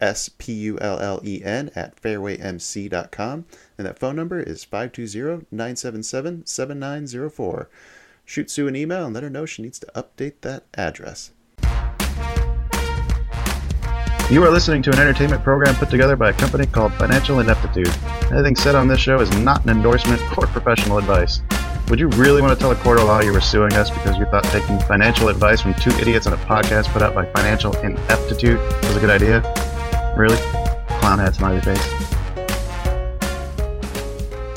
S-P-U-L-L-E-N at fairwaymc.com. And that phone number is 520-977-7904. Shoot Sue an email and let her know she needs to update that address. You are listening to an entertainment program put together by a company called Financial Ineptitude. Anything said on this show is not an endorsement or professional advice. Would you really want to tell a court of law you were suing us because you thought taking financial advice from two idiots on a podcast put out by Financial Ineptitude was a good idea? Really? Clown hat smiley face.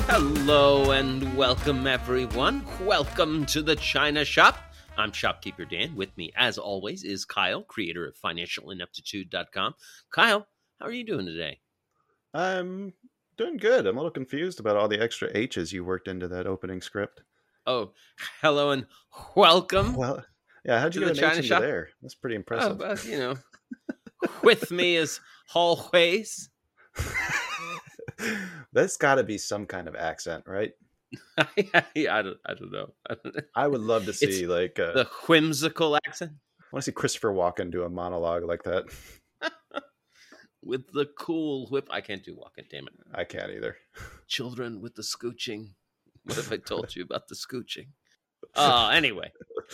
Hello and welcome, everyone. Welcome to the China Shop. I'm Shopkeeper Dan. With me, as always, is Kyle, creator of FinancialIneptitude.com. Kyle, how are you doing today? I'm doing good. I'm a little confused about all the extra H's you worked into that opening script. Oh, hello and welcome. Well, yeah, how'd you get the an H China into shop? there? That's pretty Oh, impressive. but, you know, with me is always. That's got to be some kind of accent, right? I don't, I don't know. I don't know. I would love to It's see like uh, The whimsical accent I want to see Christopher Walken do a monologue like that. with the cool whip. I can't do Walken, damn it. I can't either. children with the scooching. What if I told you about the scooching? Uh, anyway,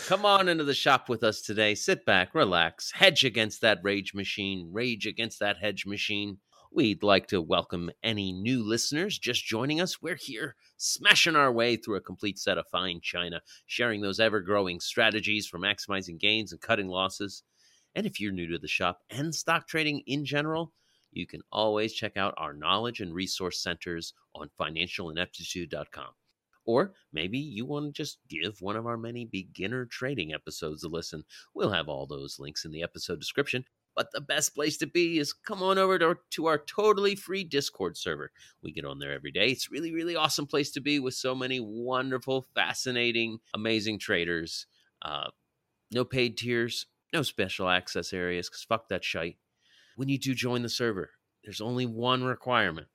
come on into the shop with us today. Sit back, relax, hedge against that rage machine, rage against that hedge machine. We'd like to welcome any new listeners just joining us. We're here smashing our way through a complete set of fine china, sharing those ever growing strategies for maximizing gains and cutting losses. And if you're new to the shop and stock trading in general, you can always check out our knowledge and resource centers on financialineptitude.com. Or maybe you want to just give one of our many beginner trading episodes a listen. We'll have all those links in the episode description. But the best place to be is come on over to, to our totally free Discord server. We get on there every day. It's really, really awesome place to be with so many wonderful, fascinating, amazing traders. Uh, no paid tiers, no special access areas, because fuck that shite when you do join the server, there's only one requirement,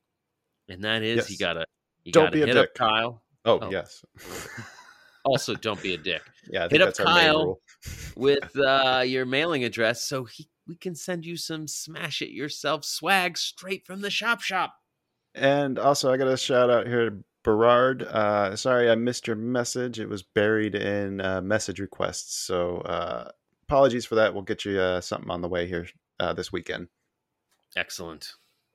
and that is you gotta you Don't gotta be a hit dick. up Kyle. Oh, Oh. yes. Also, don't be a dick Yeah, Hit up that's our main Kyle. with uh, your mailing address, so he we can send you some smash it yourself swag straight from the shop shop. And also, I got a shout out here to Berard. Uh, sorry, I missed your message. It was buried in uh, message requests. So uh, apologies for that. We'll get you uh, something on the way here uh, this weekend. Excellent.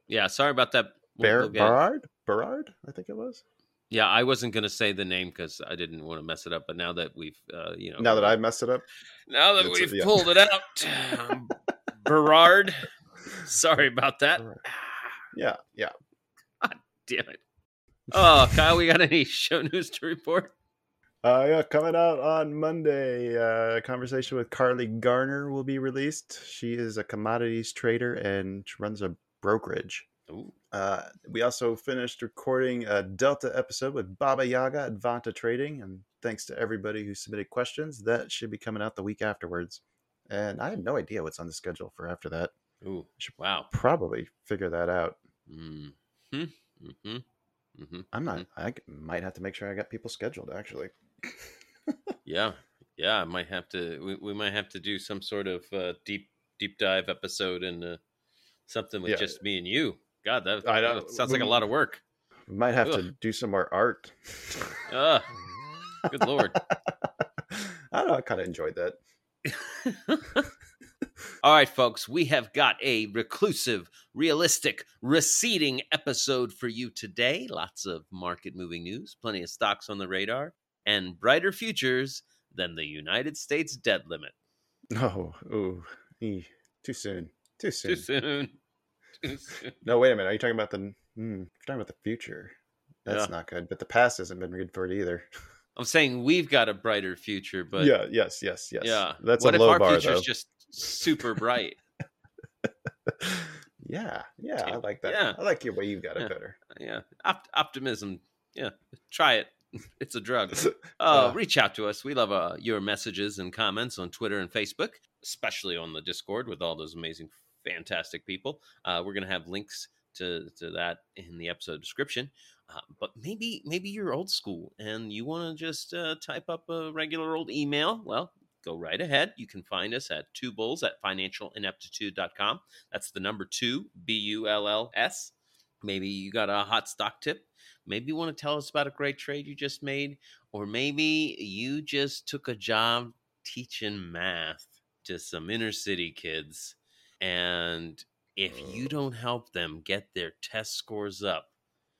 Yeah, sorry about that. We'll- Ber- we'll. Berard? Berard? I think it was. Yeah, I wasn't gonna say the name because I didn't want to mess it up. But now that we've, uh, you know, Now that I messed it up. now that we've yeah. pulled it out, um, Berard. Sorry about that. Yeah, yeah. God damn it. Oh, Kyle, we got any show news to report? Uh, yeah, coming out on Monday, uh, a conversation with Carly Garner will be released. She is a commodities trader and she runs a brokerage. Ooh, Uh, we also finished recording a Delta episode with Baba Yaga at Vanta Trading, and thanks to everybody who submitted questions, that should be coming out the week afterwards. And I have no idea what's on the schedule for after that. ooh, wow. Probably figure that out. Mm-hmm. Mm-hmm. Mm-hmm. I'm not. I might have to make sure I got people scheduled. Actually, Yeah, yeah. I might have to. We, we might have to do some sort of uh, deep deep dive episode and uh, something with Yeah. just me and you. God, that, I know. that sounds like a lot of work. we might have to do some more art. Ah, good lord. I don't know. I kind of enjoyed that. All right, folks, we have got a reclusive, realistic, receding episode for you today. Lots of market moving news, plenty of stocks on the radar, and brighter futures than the United States debt limit. No, ooh, too soon. Too soon. Too soon. No, wait a minute. Are you talking about the? Hmm, you're talking about the future. That's Yeah. not good. But the past hasn't been good for it either. I'm saying we've got a brighter future, but yeah. Yes. Yes. Yes. yeah. That's what a if low our bar, future's though. just super bright? yeah. Yeah. I like that. Yeah. I like your way You've got it Yeah. better. yeah, Op- optimism. Yeah, try it. It's a drug. Uh, Uh. reach out to us. We love uh, your messages and comments on Twitter and Facebook, especially on the Discord with all those amazing, fantastic people. Uh, we're gonna have links to to that in the episode description. Uh, but maybe maybe you're old school and you want to just uh, type up a regular old email. Well, go right ahead. You can find us at two bulls at financialineptitude.com. That's the number two, B U L L S. Maybe you got a hot stock tip. Maybe you want to tell us about a great trade you just made. Or maybe you just took a job teaching math to some inner city kids. And if you oh. don't help them get their test scores up,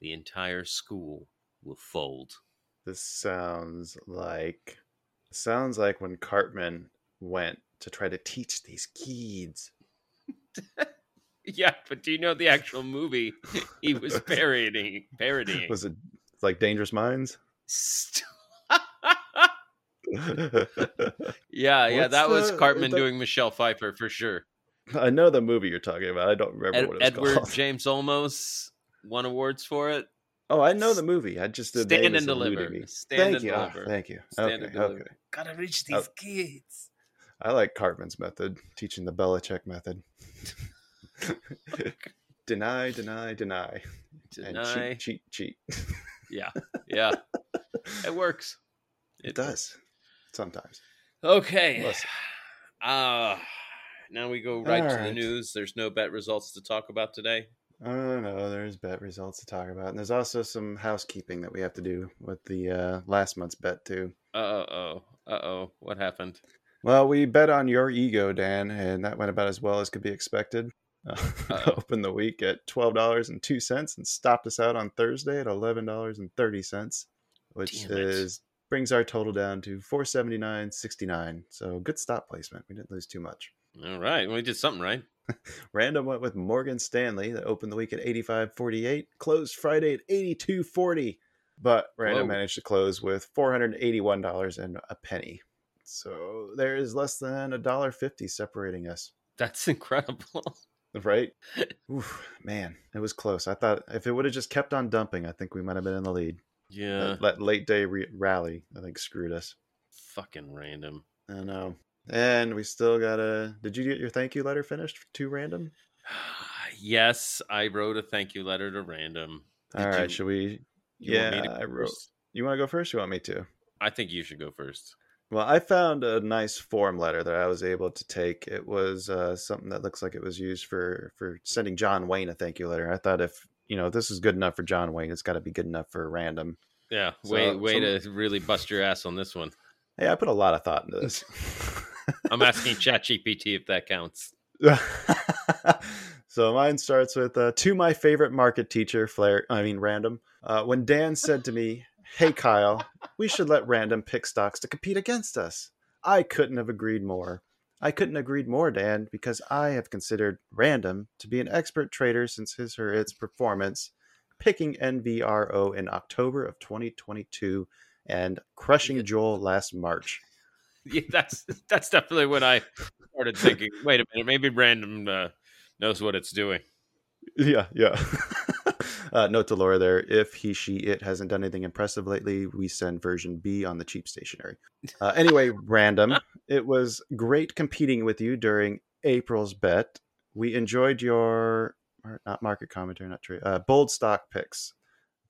the entire school will fold. This sounds like sounds like when Cartman went to try to teach these kids. Yeah, but do you know the actual movie he was parodying? Parodying. Was it like Dangerous Minds? Yeah, yeah, What's that was the- Cartman the- doing Michelle Pfeiffer for sure. I know the movie you're talking about. I don't remember Ed- what it's Edward called. James Olmos won awards for it. Oh, I know the movie. I just the Stand name and is eluding deliver. me. Stand thank and you. Ah, deliver. thank you. Stand okay, and deliver. okay. Gotta reach Oh. these kids. I like Cartman's method, teaching the Belichick method. deny, deny, deny, Deny. and cheat, cheat, cheat. Yeah, yeah, it works. It does sometimes. Okay. Listen. Uh now we go right to the news. There's no bet results to talk about today. Oh no, there's bet results to talk about, and there's also some housekeeping that we have to do with the uh, last month's bet too. Uh oh. Uh oh. What happened? Well, we bet on your ego, Dan, and that went about as well as could be expected. Uh, opened the week at twelve dollars and two cents, and stopped us out on Thursday at eleven dollars and thirty cents, which Damn it. is brings our total down to four seventy nine sixty nine. So good stop placement. We didn't lose too much. All right. Well, we did something right. Random went with Morgan Stanley that opened the week at 85.48, closed Friday at 82.40, but Random Whoa. managed to close with $481 and a penny. So there is less than a dollar fifty separating us, That's incredible. right? Oof, man, it was close. I thought if it would have just kept on dumping, I think we might have been in the lead. Yeah. That, that late day re- rally, I think, screwed us. Fucking random. I know. And we still got a. Did you get your thank you letter finished to Random? yes, I wrote a thank you letter to random. All Did right, you- should we? You want me Yeah, I wrote. first? You want to go first? You want me to? I think you should go first. Well, I found a nice form letter that I was able to take. It was uh, something that looks like it was used for for sending John Wayne a thank you letter. I thought if you know this is good enough for John Wayne, it's got to be good enough for random. Yeah. So- way way some- to really bust your ass on this one. Hey, I put a lot of thought into this. I'm asking ChatGPT if that counts. so mine starts with uh, to my favorite market teacher, Flair. I mean, random. Uh, when Dan said to me, "Hey, Kyle, we should let random pick stocks to compete against us," I couldn't have agreed more. I couldn't agreed more, Dan, because I have considered random to be an expert trader since his or its performance, picking NVRO in October of 2022 and crushing. Joel last March. Yeah, that's that's definitely when I started thinking. Wait a minute, maybe random uh, knows what it's doing. Yeah, yeah. uh, note to Laura there: if he, she, it hasn't done anything impressive lately, we send version B on the cheap stationery. Uh, anyway, random. It was great competing with you during April's bet. We enjoyed your not market commentary, not trade, uh, bold stock picks.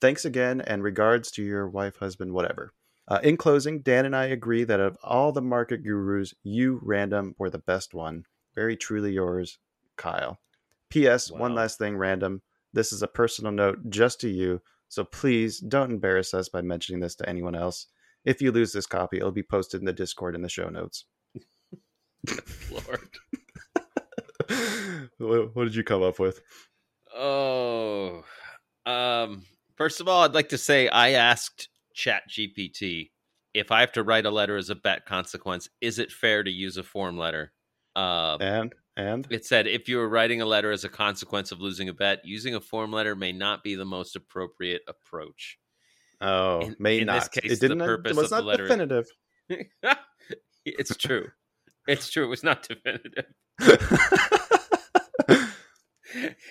Thanks again, and regards to your wife, husband, whatever. Uh, in closing, Dan and I agree that of all the market gurus, you, random, were the best one. Very truly yours, Kyle. P.S. One last thing, random. This is a personal note just to you, so please don't embarrass us by mentioning this to anyone else. If you lose this copy, it'll be posted in the Discord in the show notes. Lord. what what did you come up with? Oh, um. First of all, I'd like to say I asked ChatGPT if I have to write a letter as a bet consequence, is it fair to use a form letter? Uh, And and it said if you were writing a letter as a consequence of losing a bet, using a form letter may not be the most appropriate approach. oh, in- may in this not. case, it didn't. it was not letter is- definitive. it's true. It's true. It was not definitive.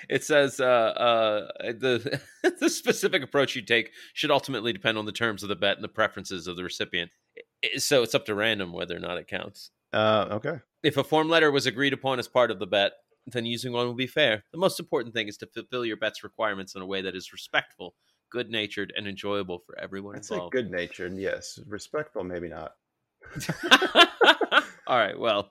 It says uh, uh, the the specific approach you take should ultimately depend on the terms of the bet and the preferences of the recipient. So it's up to random whether or not it counts. uh, okay. If a form letter was agreed upon as part of the bet, then using one will be fair. The most important thing is to fulfill your bet's requirements in a way that is respectful, good natured, and enjoyable for everyone I'd involved. good natured. Yes, respectful. Maybe not. All right. Well,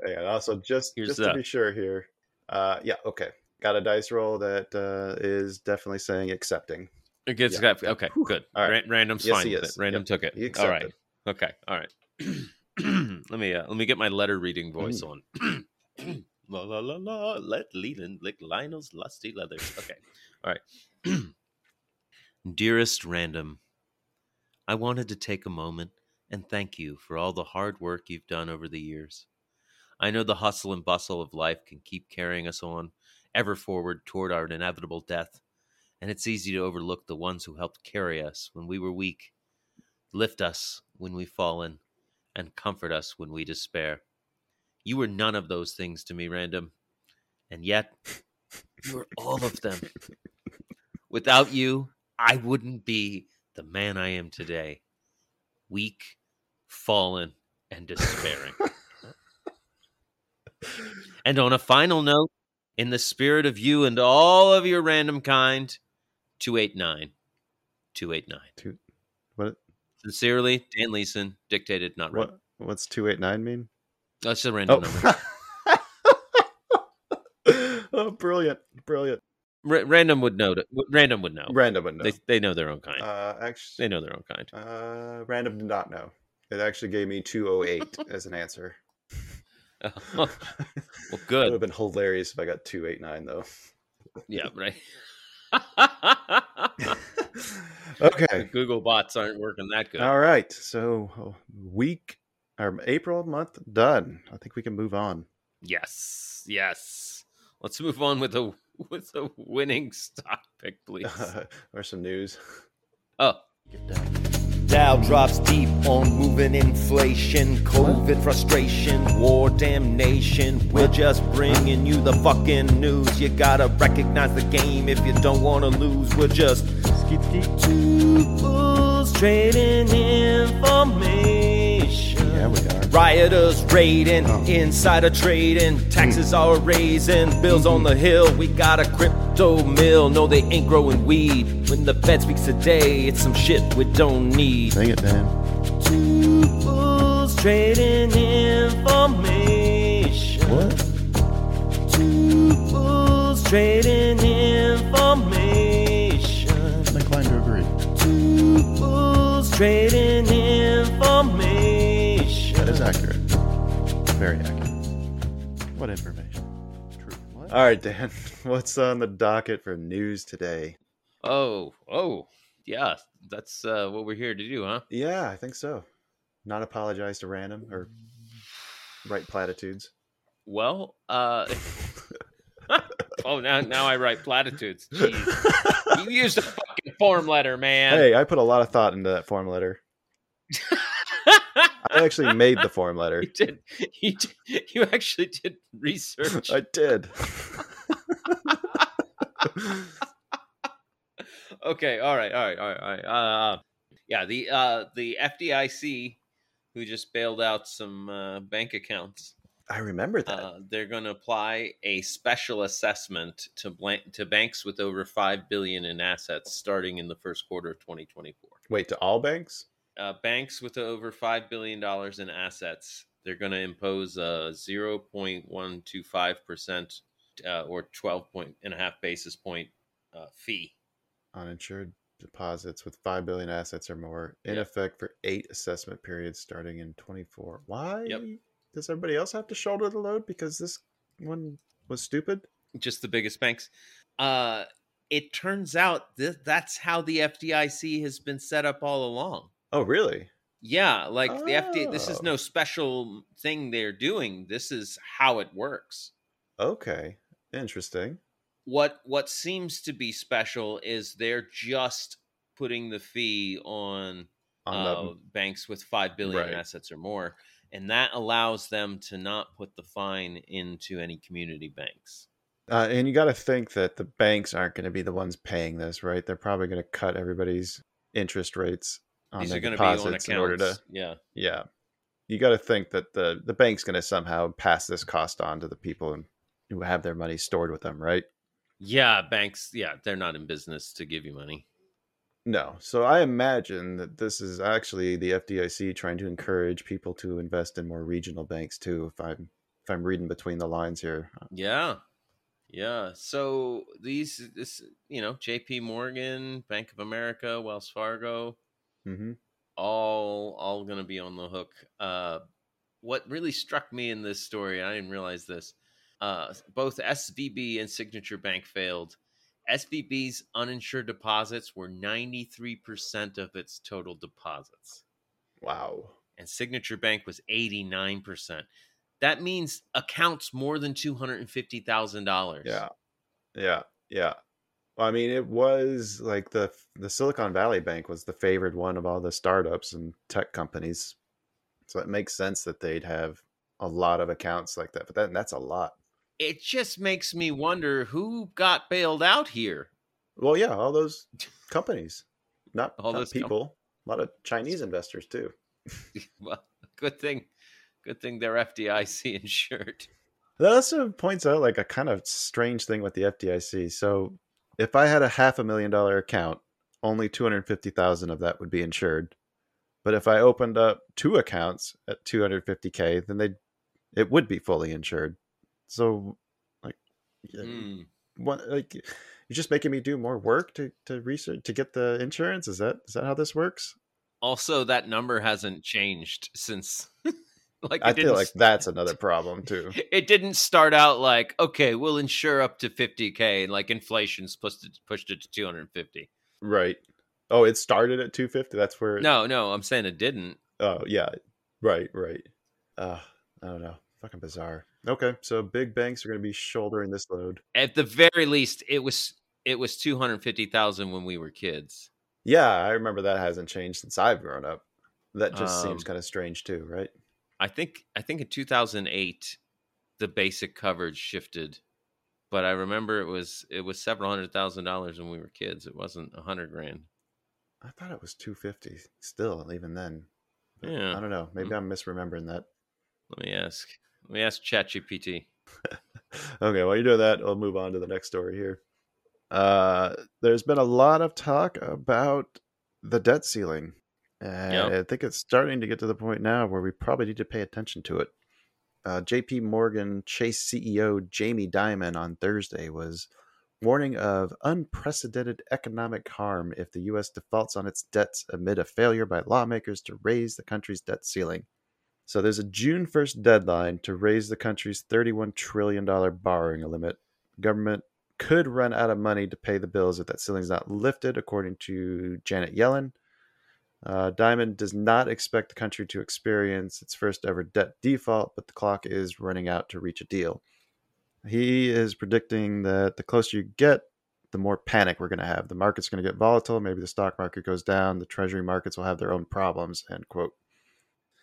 And also, just Here's just to the- be sure here. Uh, yeah. Okay. Got a dice roll that uh, is definitely saying accepting. it gets Yeah. okay. Whew. Good. All right. Ra- random's Yes, fine. he with is. it. Random Yep. took it. All right. Okay. All right. let me uh, let me get my letter reading voice on. la la la la. Let Leland lick Lionel's lusty leathers. Okay. All right. Dearest Random, I wanted to take a moment and thank you for all the hard work you've done over the years. I know the hustle and bustle of life can keep carrying us on, ever forward toward our inevitable death, and it's easy to overlook the ones who helped carry us when we were weak, lift us when we've fallen, and comfort us when we despair. You were none of those things to me, Random, and yet you were all of them. Without you, I wouldn't be the man I am today weak, fallen, and despairing. and on a final note, in the spirit of you and all of your random kind, 289. 289. What? Sincerely, Dan Leeson, dictated, not random. What? What's two eight nine mean? That's a random number. Oh. oh, brilliant, brilliant. Ra- random would know. To, random would know. Random would know. They, they know their own kind. uh, actually, they know their own kind. uh, random did not know. It actually gave me two oh eight as an answer. well, good. It would have been hilarious if I got two eight nine though. Yeah, right. okay. Google bots aren't working that good. All right. So uh, week or April month done. I think we can move on. Yes, yes. Let's move on with a with a winning stock pick, please. or some news. Oh, Dow drops deep on moving inflation, COVID frustration, war damnation. We're just bringing you the fucking news. You gotta recognize the game if you don't wanna lose. We're just two fools trading information. Yeah, we are. Rioters raiding, insider trading, taxes are raising, bills on the hill. We got a crypto mill. No, they ain't growing weed. When the Fed speaks today, it's some shit we don't need. Sing it, Dan. Two fools trading information. What? Two fools trading information. I'm inclined to agree. Two fools trading information. That is accurate. Very accurate. What information? True. What? All right, Dan. What's on the docket for news today? oh, oh, yeah. That's uh, what we're here to do, huh? Yeah, I think so. Not apologize to random or write platitudes. Well, uh, oh, now now I write platitudes. Jeez. you used a fucking form letter, man. hey, I put a lot of thought into that form letter. I actually made the form letter. you did. You did, you actually did research. I did. okay all right all right all right all right uh yeah the uh the fdic who just bailed out some uh, bank accounts I remember that. uh, they're going to apply a special assessment to blank to banks with over 5 billion in assets starting in the first quarter of 2024 Wait, to all banks? Uh, banks with over 5 billion dollars in assets they're going to impose a 0.125% uh, or 12 point and a half basis point uh, fee Uninsured deposits with 5 billion assets or more in Yeah. effect for eight assessment periods starting in 24. Why Yep. does everybody else have to shoulder the load because this one was stupid? just the biggest banks. Uh, it turns out that that's how the FDIC has been set up all along. Oh, really? Yeah, like the FDA. This is Oh. no special thing they're doing. This is how it works. Okay, interesting. What what seems to be special is they're just putting the fee on On uh, the banks with five billion Right. assets or more, and that allows them to not put the fine into any community banks. Uh, and you got to think that the banks aren't going to be the ones paying this, right? They're probably going to cut everybody's interest rates These are going to be on accounts. in order to. yeah, Yeah, you got to think that the the bank's going to somehow pass this cost on to the people who have their money stored with them, right? yeah, banks. Yeah, they're not in business to give you money. No. So I imagine that this is actually the FDIC trying to encourage people to invest in more regional banks too. If I'm if I'm reading between the lines here, Yeah. Yeah. So these this you know, JP Morgan, Bank of America, Wells Fargo, hmm all all going to be on the hook. Uh what really struck me in this story, I didn't realize this. Uh both SVB and Signature Bank failed. SVB's uninsured deposits were 93% of its total deposits wow. and Signature Bank was 89%. That means accounts more than $250,000. Yeah, yeah, yeah. Well, I mean, it was like the the Silicon Valley Bank was the favored one of all the startups and tech companies, so it makes sense that they'd have a lot of accounts like that. But then that's a lot. It just makes me wonder who got bailed out here. Well, yeah, all those companies, not All not those com- people. a lot of Chinese investors too. Well, good thing good thing they're FDIC insured. That also points out like a kind of strange thing with the FDIC. So, if I had a half a million dollar account, only two hundred fifty thousand of that would be insured. But if I opened up two accounts at two hundred fifty k, then they it would be fully insured. So, like, Hmm. what like you're just making me do more work to to research to get the insurance? Is that is that how this works? Also, that number hasn't changed since like I feel like that's another problem too. it didn't start out like okay we'll insure up to 50k and like inflation's pushed it, pushed it to 250 Right. Oh, it started at 250. That's where it, no no i'm saying it didn't Oh yeah, right, right. Uh, I don't know. Fucking bizarre. Okay, so big banks are going to be shouldering this load. at the very least it was it was 250000 when we were kids Yeah, I remember that hasn't changed since I've grown up. That just seems Um, kind of strange too, right? I think i think in 2008 the basic coverage shifted but i remember it was it was several hundred thousand dollars when we were kids it wasn't a hundred grand I thought it was 250 still, even then. But Yeah. I don't know. Maybe I'm misremembering that. let me ask let me ask chatgpt okay, while you're doing that, I'll move on to the next story here. Uh, there's been a lot of talk about the debt ceiling. I think it's starting to get to the point now where we probably need to pay attention to it. Uh, JP Morgan Chase CEO Jamie Dimon on Thursday was warning of unprecedented economic harm if the U.S. defaults on its debts amid a failure by lawmakers to raise the country's debt ceiling. So there's a June 1st deadline to raise the country's $31 trillion borrowing limit. Government could run out of money to pay the bills if that ceiling's not lifted, according to Janet Yellen. Uh, Dimon does not expect the country to experience its first ever debt default, but the clock is running out to reach a deal. He is predicting that the closer you get, the more panic we're going to have. The market's going to get volatile. Maybe the stock market goes down. The treasury markets will have their own problems. End quote.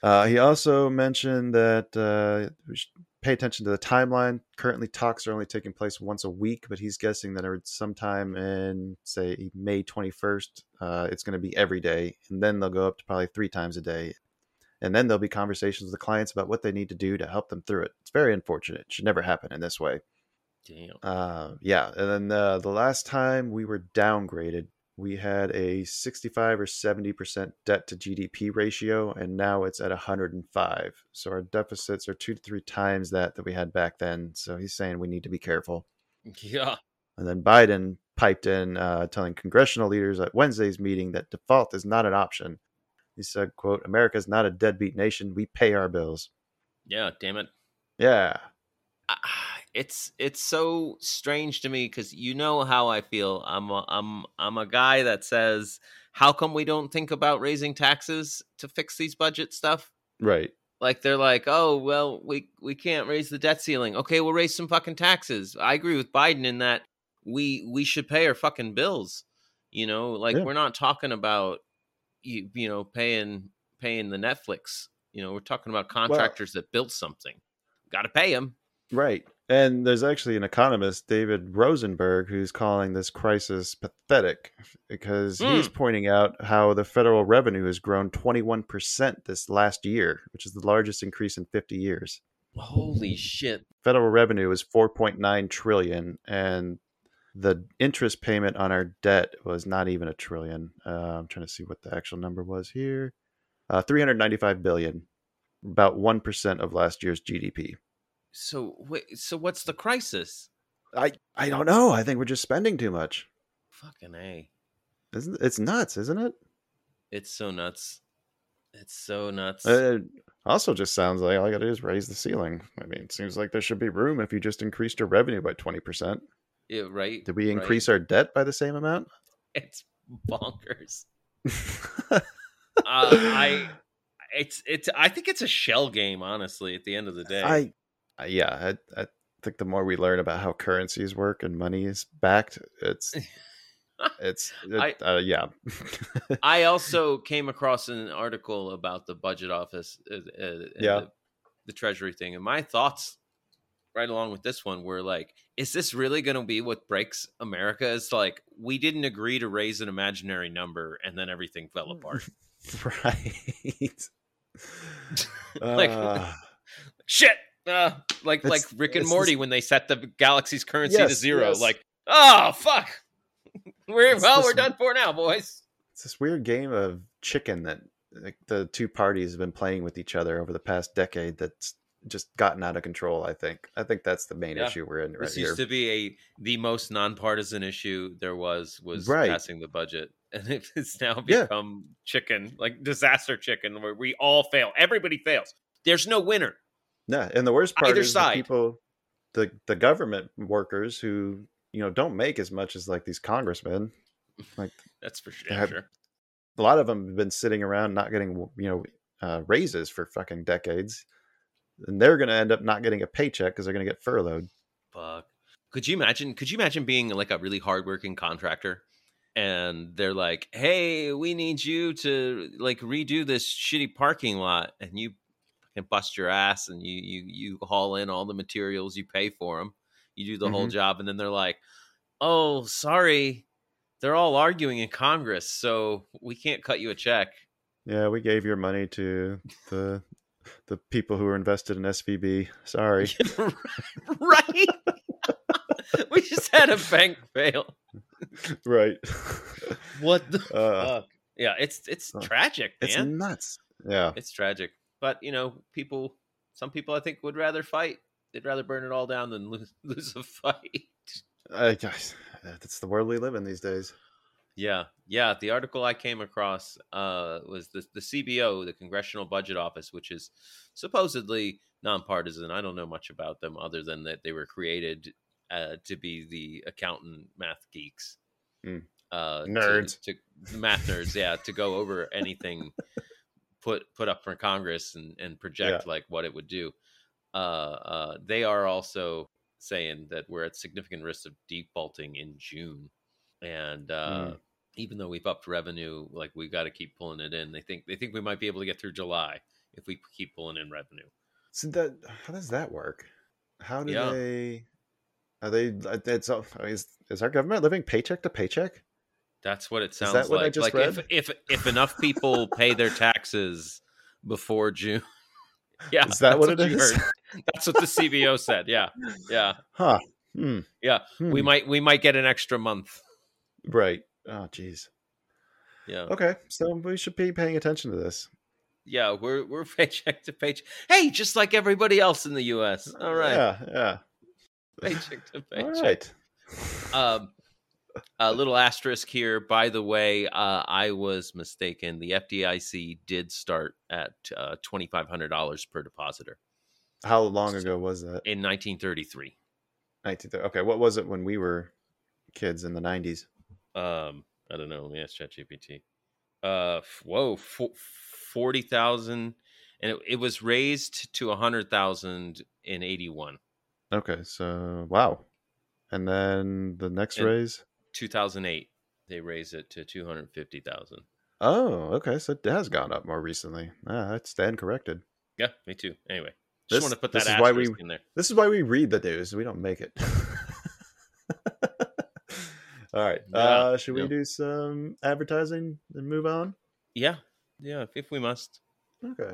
Uh, he also mentioned that uh, pay attention to the timeline. Currently, talks are only taking place once a week, but he's guessing that sometime in, say, May 21st, uh, it's going to be every day. And then they'll go up to probably three times a day. And then there'll be conversations with the clients about what they need to do to help them through it. It's very unfortunate. It should never happen in this way. damn Uh, yeah, and then uh, the last time we were downgraded, we had a 65 or 70 percent debt to GDP ratio, and now it's at 105. So our deficits are two to three times that that we had back then. So he's saying we need to be careful. yeah And then Biden piped in, uh, telling congressional leaders at Wednesday's meeting that default is not an option. He said, "quote America is not a deadbeat nation. We pay our bills." yeah damn it Yeah, I- it's it's so strange to me because you know how I feel. I'm a, I'm I'm a guy that says, how come we don't think about raising taxes to fix these budget stuff? Right. Like they're like, oh well, we we can't raise the debt ceiling. Okay, we'll raise some fucking taxes. I agree with Biden in that we we should pay our fucking bills. You know, like Yeah. we're not talking about you you know paying paying the Netflix. You know, we're talking about contractors that built something. Got to pay them. Right. And there's actually an economist, David Rosenberg, who's calling this crisis pathetic because he's pointing out how the federal revenue has grown 21% this last year, which is the largest increase in 50 years. Holy shit! Federal revenue is 4.9 trillion and the interest payment on our debt was not even a trillion. Uh, I'm trying to see what the actual number was here. Uh, 395 billion, about 1% of last year's GDP. So wait, so what's the crisis? I I don't know. I think we're just spending too much. Fucking a! Isn't it's nuts, isn't it? It's so nuts. It's so nuts. Uh, also just sounds like all you got to do is raise the ceiling. I mean, it seems like there should be room if you just increased your revenue by twenty percent. Yeah, right? Did we right. increase our debt by the same amount? It's bonkers. uh, I it's it's I think it's a shell game, honestly. At the end of the day, I yeah, I, I think the more we learn about how currencies work and money is backed, it's it's it, I- uh, yeah. I also came across an article about the budget office, uh, uh, Yeah. the, the Treasury thing, and my thoughts, right along with this one, were like, is this really going to be what breaks America? It's like we didn't agree to raise an imaginary number, and then everything fell apart. right. Like- Uh, Shit. Uh, like like Rick and Morty this- when they set the galaxy's currency to zero. yes. Like, oh fuck, we're It's well, we're done for now, boys. it's this weird game of chicken that like, the two parties have been playing with each other over the past decade that's just gotten out of control i think i think that's the main Yeah. issue we're in right This here used to be a the most nonpartisan issue there was was Right. passing the budget, and it- it's now Yeah. become chicken, like disaster chicken, where we all fail. Everybody fails. There's no winner. Yeah and the worst part Either is side. the people the the government workers who you know don't make as much as like these congressmen like That's for sure. Have- sure. a lot of them have been sitting around not getting you know uh, raises for fucking decades and they're going to end up not getting a paycheck because they're going to get furloughed Fuck. Could you imagine? Could you imagine being like a really hardworking contractor, and they're like, "Hey, we need you to like redo this shitty parking lot," and you can bust your ass and you you you haul in all the materials, you pay for them, you do the whole job, and then they're like, "Oh, sorry." They're all arguing in Congress, so we can't cut you a check. yeah we gave your money to the the people who were invested in svb sorry right? we just had a bank fail. right What the uh, fuck? Yeah, it's it's uh, tragic, it's man. nuts yeah It's tragic. But you know, people some people I think would rather fight. They'd rather burn it all down than lose lose a fight. I guess that's the world we live in these days Yeah. Yeah. The article I came across uh was the the CBO, the Congressional Budget Office, which is supposedly nonpartisan. I don't know much about them other than that they were created uh, to be the accountant math geeks. Mm. Uh, to- Nerds. to, math nerds, yeah, to go over anything put put up for Congress and, and project like what it would do. Uh, uh, they are also saying that we're at significant risk of defaulting in June, and uh, Mm. even though we've upped revenue, like we've got to keep pulling it in. They think they think we might be able to get through July if we keep pulling in revenue. So that how does that work? How do Yeah. they? Are they? It's is is our government living paycheck to paycheck? That's what it sounds that what I like. just like read? if if if enough people pay their taxes before June. Yeah, Is that that's what it is? heard. That's what the CBO said. Yeah, yeah. Huh? Hmm. Yeah, We Hmm. might we might get an extra month. Right. Oh, jeez. Yeah, Okay, so we should be paying attention to this. yeah. We're we're paycheck to paycheck. Hey, just like everybody else in the U.S. All right, Yeah. Yeah. paycheck to All paycheck. right. Um, a little asterisk here. By the way, uh, I was mistaken. The FDIC did start at uh, twenty five hundred dollars per depositor How long ago was that? in 1933. 1930. Okay, what was it when we were kids in the 90s? Um, I don't know. Let me ask ChatGPT. Uh, whoa, fo- forty thousand, and it, it was raised to a hundred thousand in eighty one. Okay, so wow. And then the next And- raise? Two thousand eight, they raised it to two hundred fifty thousand. Oh, okay, so it has gone up more recently. Ah, I stand corrected. Yeah, me too. Anyway, This- just want to put this that is why we- in there. This is why we read the news. We don't make it. All right. Yeah, Uh, should we yeah. do some advertising and move on? Yeah, yeah. If we must. Okay.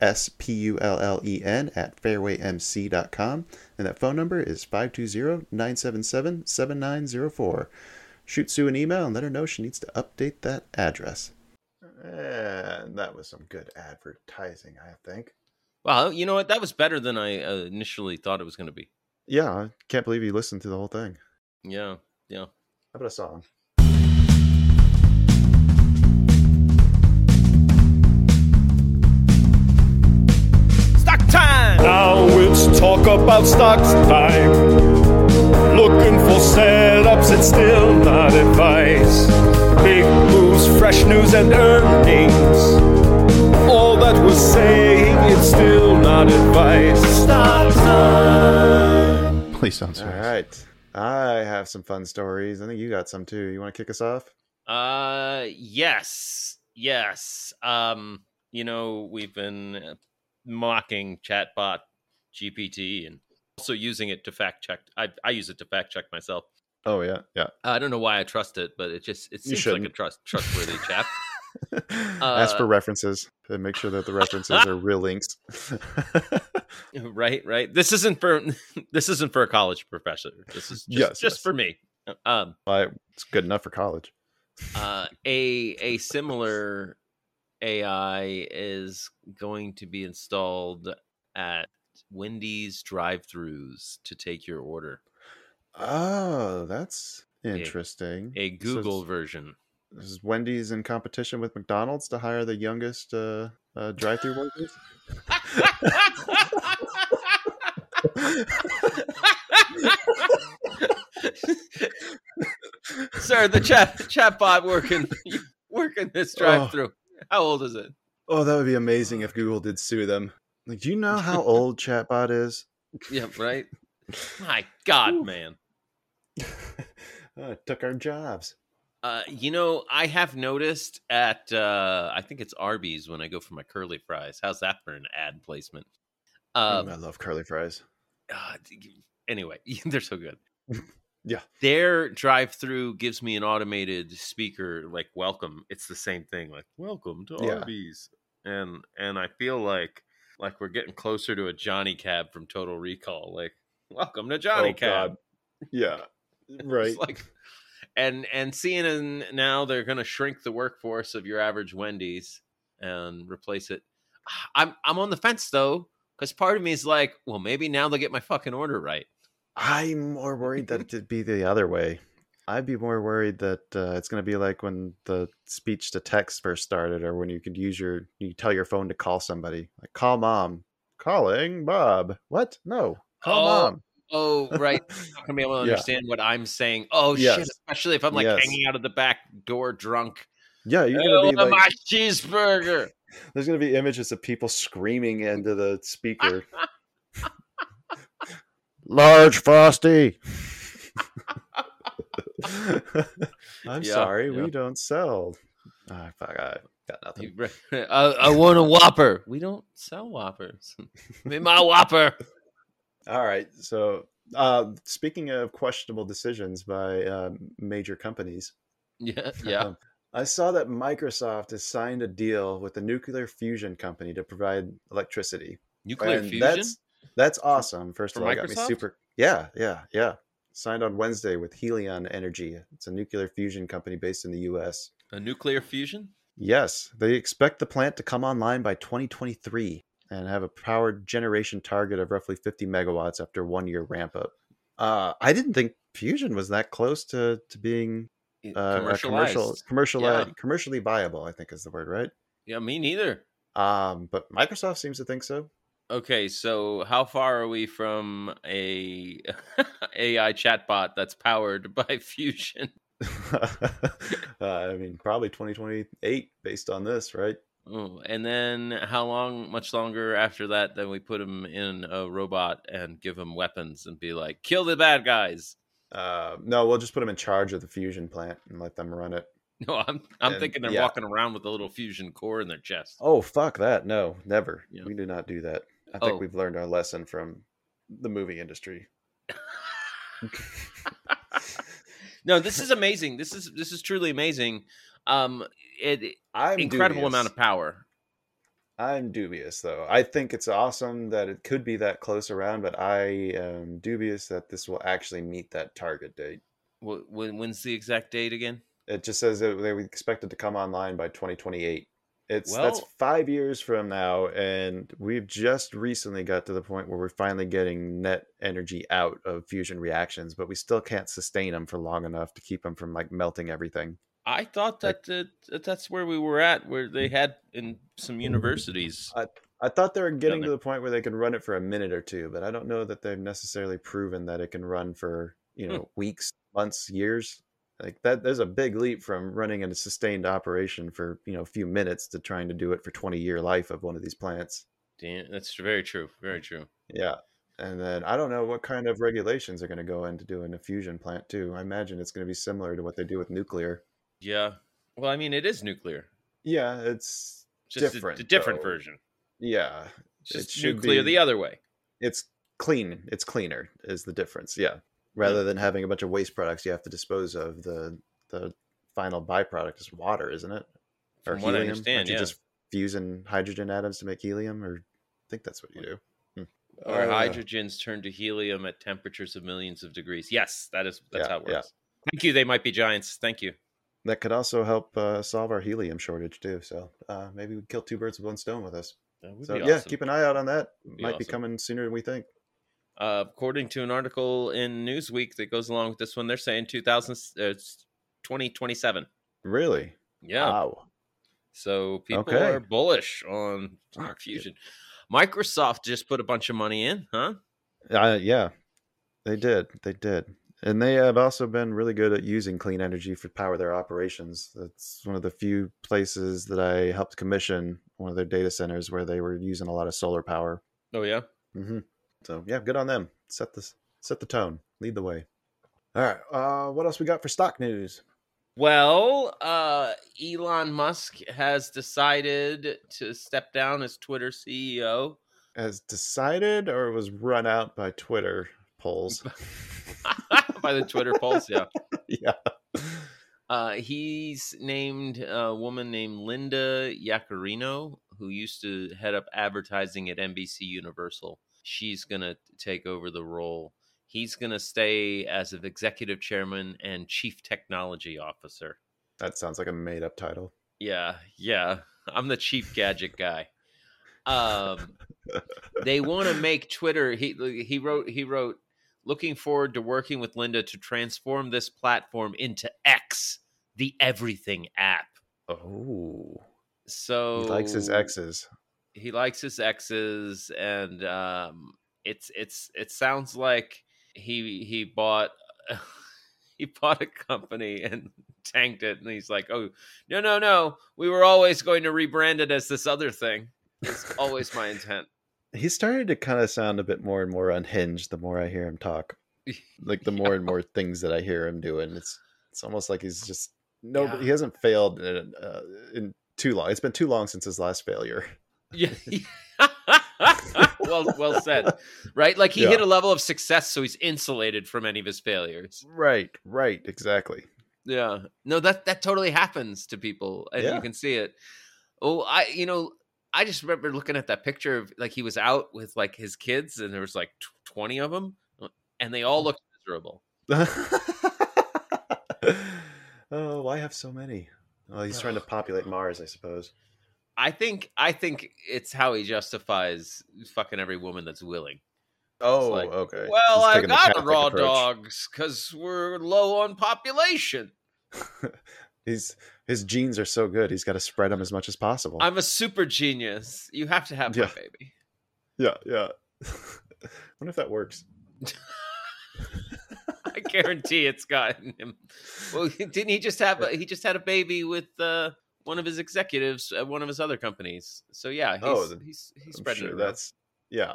S-P-U-L-L-E-N at fairwaymc.com. And that phone number is 520-977-7904. Shoot Sue an email and let her know she needs to update that address. And that was some good advertising, I think. Well, you know what? That was better than I uh, initially thought it was going to be. Yeah, I can't believe you listened to the whole thing. Yeah, yeah. How about a song? Now it's talk about stocks time. Looking for setups, it's still not advice. Big moves, fresh news, and earnings. All that we're saying, it's still not advice. Stock time! Please don't All swear. right. I have some fun stories. I think you got some too. You want to kick us off? Uh, yes, yes. Um, you know, we've been mocking chatbot GPT and also using it to fact check. I I use it to fact check myself. Oh yeah, yeah. I don't know why I trust it, but it just it seems like a trust trustworthy chap. Ask for Uh, references and make sure that the references are real links. right, right. This isn't for this isn't for a college professor. This is just, Yes, just yes. for me. Um, it's good enough for college. uh, a a similar AI is going to be installed at Wendy's drive-throughs to take your order. Oh, that's interesting. A So Google it's- version. is Wendy's in competition with McDonald's to hire the youngest uh, uh, drive-through workers? Sir, the chat chatbot working working this drive-through. Oh. How old is it? Oh, that would be amazing if Google did sue them. Like, do you know how old Chatbot is? Yeah, right. My God, man. oh, it took our jobs. Uh, you know, I have noticed at uh, I think it's Arby's when I go for my curly fries. How's that for an ad placement? Um, Mm, I love curly fries. uh, anyway, they're so good. Yeah. Their drive through gives me an automated speaker like welcome. It's the same thing, like welcome to Yeah. Arby's. And and I feel like like we're getting closer to a Johnny Cab from Total Recall. Like, welcome to Johnny Oh, Cab. God. Yeah, right. like and and seeing in now they're gonna shrink the workforce of your average Wendy's and replace it. I'm I'm on the fence though, because part of me is like, well, maybe now they'll get my fucking order right. I'm more worried that it'd be the other way. I'd be more worried that uh, it's going to be like when the speech to text first started, or when you could use your, you tell your phone to call somebody, like call mom, calling Bob. What? No, call Oh, mom. Oh, right. You're not gonna be able to Yeah. understand what I'm saying. Oh shit! Especially if I'm like Yes. hanging out of the back door drunk. Yeah, you're Oh, gonna be like, my cheeseburger. there's gonna be images of people screaming into the speaker. Large frosty. I'm Yeah, sorry, yeah. we don't sell. Ah, fuck, I, Got nothing. I, I want a Whopper. We don't sell Whoppers. Give me my Whopper. All right. So, uh, speaking of questionable decisions by uh, major companies, Yeah, yeah. um, I saw that Microsoft has signed a deal with a nuclear fusion company to provide electricity. Nuclear And fusion. That's that's awesome. First of all, got me super. Yeah, yeah, yeah. Signed on Wednesday with Helion Energy. It's a nuclear fusion company based in the U.S. A nuclear fusion. Yes, they expect the plant to come online by 2023 and have a power generation target of roughly 50 megawatts after one year ramp up. Uh, I didn't think fusion was that close to to being uh, commercial Commercialized. commercial Yeah. commercially viable. I think is the word, right? Yeah, me neither. Um, but Microsoft seems to think so. Okay, so how far are we from a AI chatbot that's powered by fusion? uh, I mean, probably 2028 based on this, right? Oh, and then how long, much longer after that, then we put him in a robot and give him weapons and be like, kill the bad guys. Uh, no, we'll just put them in charge of the fusion plant and let them run it. No, I'm I'm And- thinking they're yeah. walking around with a little fusion core in their chest. Oh, fuck that. No, never. Yeah. We do not do that. I think Oh. we've learned our lesson from the movie industry. no, this is amazing. This is this is truly amazing. Um, it I'm incredible dubious. amount of power. I'm dubious, though. I think it's awesome that it could be that close around, but I am dubious that this will actually meet that target date. When when's the exact date again? It just says that they expect it to come online by 2028. It's that's five years from now, and we've just recently got to the point where we're finally getting net energy out of fusion reactions, but we still can't sustain them for long enough to keep them from like melting everything. I thought that, that that's where we were at, where they had in some universities. I I thought they were getting to the point where they could run it for a minute or two, but I don't know that they've necessarily proven that it can run for you Hmm. know weeks, months, years. Like that, there's a big leap from running in a sustained operation for you know a few minutes to trying to do it for 20 year life of one of these plants. Damn, that's very true. Very true. Yeah. And then I don't know what kind of regulations are going to go into doing a fusion plant too. I imagine it's going to be similar to what they do with nuclear. Yeah. Well, I mean, it is nuclear. Yeah, it's Just Different, a, a different though. version. yeah, It's It just nuclear be- the other way. it's clean. It's cleaner is the difference. Yeah. Rather than having a bunch of waste products you have to dispose of, the the final byproduct is water, isn't it? From what I helium? understand, Aren't you yeah. just fusing hydrogen atoms to make helium, or I think that's what you do. Hmm. Or Uh, hydrogens turn to helium at temperatures of millions of degrees. Yes, that is that's Yeah, how it yeah. works. Thank you. They might be giants. Thank you. That could also help uh, solve our helium shortage too. So uh, maybe we kill two birds with one stone with this. Would So be yeah, keep an eye out on that. be Might be coming sooner than we think. Uh, according to an article in Newsweek that goes along with this one, they're saying 2000, uh, 2027. Really? Yeah. Wow. So people Okay. are bullish on Fuck, fusion. Microsoft just put a bunch of money in, huh? Uh, yeah, they did. They did. And they have also been really good at using clean energy for power their operations. That's one of the few places that I helped commission one of their data centers where they were using a lot of solar power. Oh yeah. hmm So yeah, good on them. Set the set the tone. Lead the way. All right. Uh, what else we got for stock news? Well, uh, Elon Musk has decided to step down as Twitter CEO. Has decided or was run out by Twitter polls? by the Twitter polls. Yeah. yeah. Uh, he's named a woman named Linda Yaccarino, who used to head up advertising at NBC Universal. She's going to take over the role. He's going to stay as of executive chairman and chief technology officer. That sounds like a made up title. Yeah, yeah. I'm the chief gadget guy. Um, they want to make Twitter. He he wrote he wrote looking forward to working with Linda to transform this platform into X, the everything app. Oh. So He likes his exes. He likes his exes, and um, it's it's it sounds like he he bought he bought a company and tanked it, and he's like, oh no no no, we were always going to rebrand it as this other thing. It's always my intent. He started to kind of sound a bit more and more unhinged the more I hear him talk. Like the more and more things that I hear him doing, it's it's almost like he's just no. Yeah. He hasn't failed in, uh, in too long. It's been too long since his last failure. Yeah. well, well said. Right, like he Yeah. hit a level of success, so he's insulated from any of his failures. Right, right, exactly. Yeah. No, that that totally happens to people, and Yeah. you can see it. Oh, I you know, I just remember looking at that picture of like he was out with like his kids, and there was like tw- twenty of them, and they all looked miserable. oh, why have so many? Oh, he's trying to populate Mars, I suppose. I think I think it's how he justifies fucking every woman that's willing. Oh, like, okay. Well, I got raw approach. dogs because we're low on population. He's his genes are so good. He's got to spread them as much as possible. I'm a super genius. You have to have my Yeah. baby. Yeah, yeah. wonder if that works. I guarantee it's gotten him. Well, didn't he just have? A, he just had a baby with uh, one of his executives at one of his other companies. So yeah, he's Oh, he's he's spreading sure it that's yeah.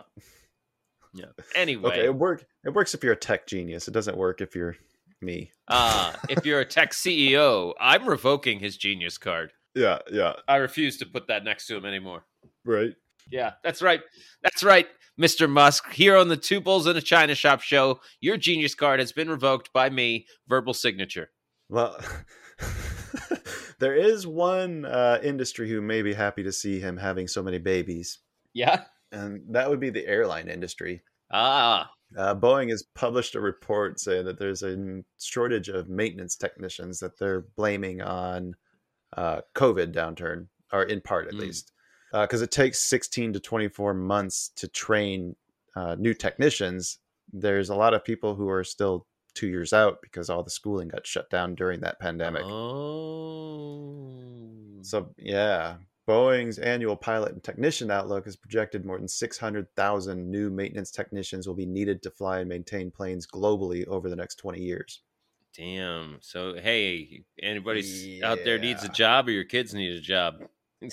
yeah. Anyway, Okay, it work. It works if you're a tech genius. It doesn't work if you're me. uh, if you're a tech CEO, I'm revoking his genius card. Yeah, yeah. I refuse to put that next to him anymore. Right. Yeah, that's right. That's right, Mr. Musk. Here on the Two Bulls in a China Shop show, your genius card has been revoked by me. Verbal signature. Well, there is one uh, industry who may be happy to see him having so many babies, Yeah. and that would be the airline industry. Ah. Uh, Boeing has published a report saying that there's a shortage of maintenance technicians that they're blaming on uh, COVID downturn, or in part at Mm. least, because it takes 16 to 24 months to train uh, new technicians. There's a lot of people who are still two years out because all the schooling got shut down during that pandemic. Oh. So yeah, Boeing's annual pilot and technician outlook has projected more than 600,000 new maintenance technicians will be needed to fly and maintain planes globally over the next 20 years. Damn. So hey, anybody out there needs a job or your kids need a job.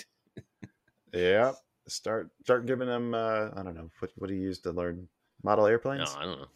Yeah, start start giving them. Uh, I don't know what what do you use to learn model airplanes? No, I don't know.